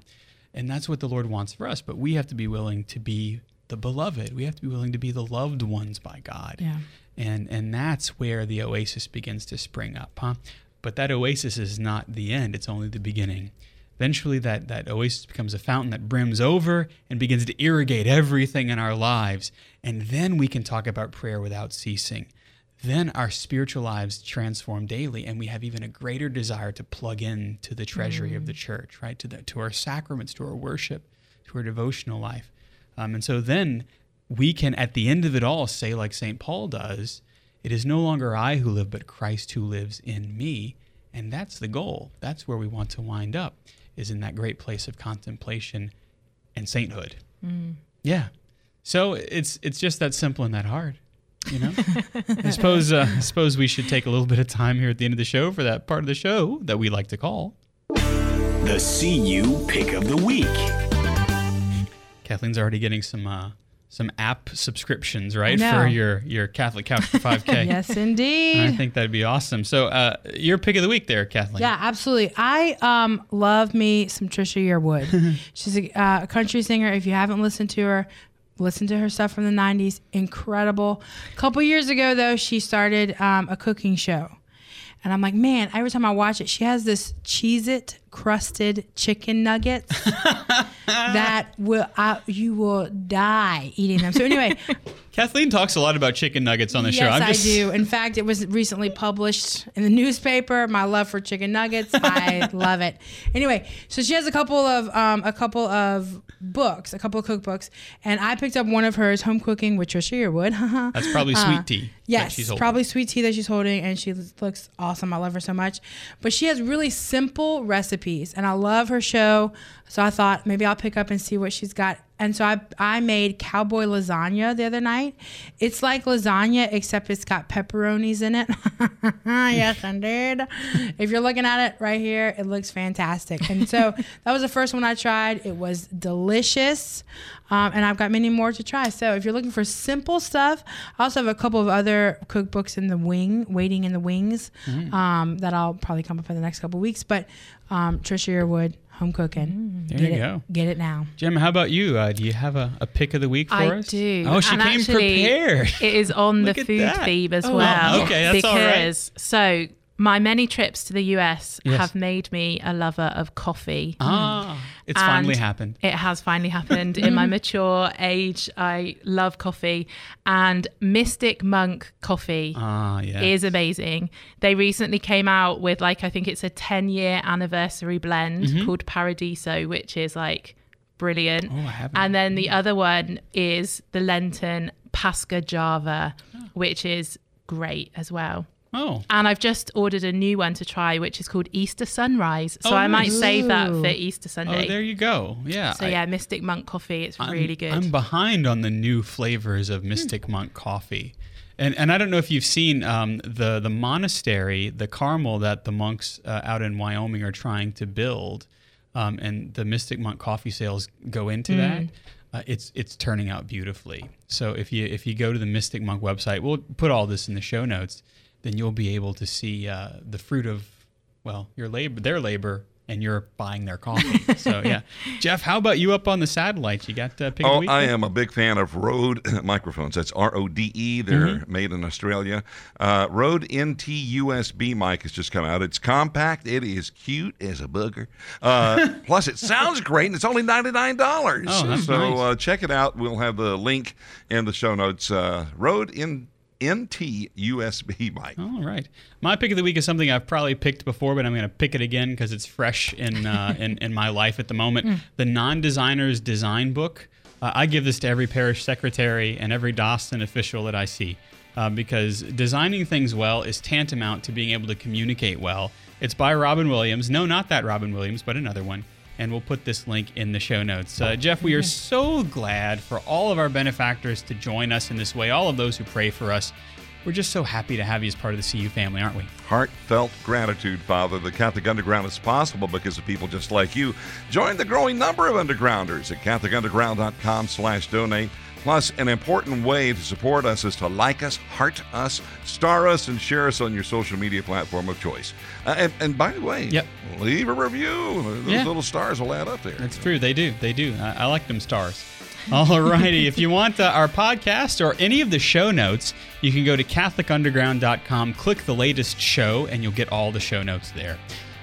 And that's what the Lord wants for us. But we have to be willing to be the beloved. We have to be willing to be the loved ones by God Yeah. and and that's where the oasis begins to spring up huh but that oasis is not the end it's only the beginning. Eventually that that oasis becomes a fountain that brims over and begins to irrigate everything in our lives and then we can talk about prayer without ceasing. Then our spiritual lives transform daily and we have even a greater desire to plug in to the treasury of the church right? To the to our sacraments to our worship to our devotional life. Um, and so then we can, at the end of it all, say, like St. Paul does, it is no longer I who live, but Christ who lives in me. And that's the goal. That's where we want to wind up, is in that great place of contemplation and sainthood. Yeah. So it's it's just that simple and that hard. You know, I suppose uh, I suppose we should take a little bit of time here at the end of the show for that part of the show that we like to call. The CU Pick of the Week. Kathleen's already getting some uh, some app subscriptions, right, for your your Catholic Couch for 5K. Yes, indeed. I think that'd be awesome. So, uh, your pick of the week there, Kathleen. Yeah, absolutely. I um love me some Trisha Yearwood. She's a uh, country singer. If you haven't listened to her, listen to her stuff from the '90s. Incredible. A couple years ago, though, she started um, a cooking show, and I'm like, man. Every time I watch it, she has this Cheez-It crusted chicken nuggets that will uh, you will die eating them. So anyway, Kathleen talks a lot about chicken nuggets on the show. Yes, just, I do. In fact, it was recently published in the newspaper. My love for chicken nuggets, I love it. Anyway, so she has a couple of um, a couple of books, a couple of cookbooks, and I picked up one of hers, Home Cooking with Trisha Yearwood. That's probably sweet tea. that Uh, Yes, probably sweet tea that she's holding, and she looks awesome. I love her so much. But she has really simple recipes, and I love her show. So I thought maybe I'll pick up and see what she's got and so I I made cowboy lasagna the other night. It's like lasagna except it's got pepperonis in it. yes, I did. If you're looking at it right here, it looks fantastic. And so that was the first one I tried. It was delicious. Um, and I've got many more to try. So if you're looking for simple stuff, I also have a couple of other cookbooks in the wing, waiting in the wings, um, that I'll probably come up in the next couple of weeks. But um, Trisha Yearwood, home cooking. There get you it, go. Get it now. Jim, how about you? Uh, do you have a, a pick of the week for I us? I do. Oh, she And came actually, prepared. It is on the food that. theme as Oh, well. okay, that's all right. because so my many trips to the US Yes. have made me a lover of coffee. Ah, it's And finally happened. It has finally happened in my mature age. I love coffee, and Mystic Monk coffee Ah, yeah. is amazing. They recently came out with like I think it's a 10 year anniversary blend Mm-hmm. called Paradiso, which is like brilliant. Oh, I haven't. And then the other one is the Lenten Pasca Java, which is great as well. Oh, And I've just ordered a new one to try, which is called Easter Sunrise. So Oh, I might nice. save that for Easter Sunday. oh, there you go. Yeah. so I- yeah, Mystic Monk coffee. It's I'm- really good. I'm behind on the new flavors of Mystic Monk coffee. And, and I don't know if you've seen um, the the monastery, the Carmel that the monks uh, out in Wyoming are trying to build, um, and the Mystic Monk coffee sales go into that. Uh, it's it's turning out beautifully. So if you if you go to the Mystic Monk website, we'll put all this in the show notes. Then you'll be able to see uh, the fruit of well your labor, their labor, and you're buying their coffee. so yeah, Jeff, how about you up on the satellites? You got uh, pick of the Oh, week? I am a big fan of Rode microphones. That's R O D E. They're Mm-hmm. made in Australia. Uh, Rode NT USB mic has just come out. It's compact. It is cute as a booger. Uh, plus, it sounds great, and it's only ninety nine dollars. Oh, that's so nice. uh, check it out. We'll have the link in the show notes. Uh, Rode in NT USB mic. All right. My pick of the week is something I've probably picked before, but I'm going to pick it again because it's fresh in, uh, in in my life at the moment. The Non-Designer's Design Book. Uh, I give this to every parish secretary and every diocesan official that I see uh, because designing things well is tantamount to being able to communicate well. It's by Robin Williams. No, not that Robin Williams, but another one. And we'll put this link in the show notes. Uh, Jeff, we are so glad for all of our benefactors to join us in this way, all of those who pray for us. We're just so happy to have you as part of the CU family, aren't we? Heartfelt gratitude, Father. The Catholic Underground is possible because of people just like you. Join the growing number of undergrounders at catholicunderground.com slash donate. Plus, an important way to support us is to like us, heart us, star us, and share us on your social media platform of choice. Uh, and, and by the way, Yep. leave a review. Those Yeah. little stars will add up there. That's true. They do. They do. I, I like them stars. All righty. if you want uh, our podcast or any of the show notes, you can go to CatholicUnderground.com, click the latest show, and you'll get all the show notes there.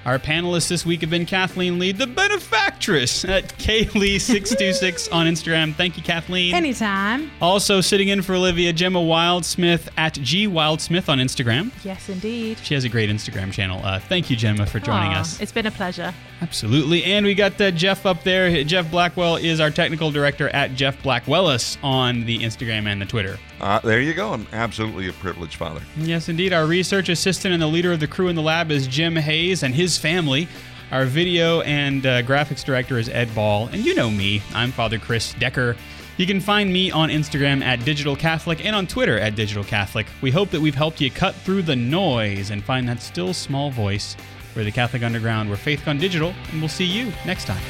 Our panelists this week have been Kathleen Lee, the benefactress at KLee626 on Instagram. Thank you, Kathleen. Anytime. also sitting in for Olivia, Gemma Wildsmith at G Wildsmith on Instagram. yes, indeed. She has a great Instagram channel. Uh, thank you, Gemma, for joining Aw, us. It's been a pleasure. Absolutely. And we got uh, Jeff up there. Jeff Blackwell is our technical director at Jeff Blackwellis on the Instagram and the Twitter. Uh, there you go. I'm absolutely a privileged Father. Yes, indeed. Our research assistant and the leader of the crew in the lab is Jim Hayes and his family. Our video and uh, graphics director is Ed Ball. And you know me, I'm Father Chris Decker. You can find me on Instagram at Digital Catholic and on Twitter at Digital Catholic. We hope that we've helped you cut through the noise and find that still small voice. We're the Catholic Underground, we're Faith Gone Digital, and we'll see you next time.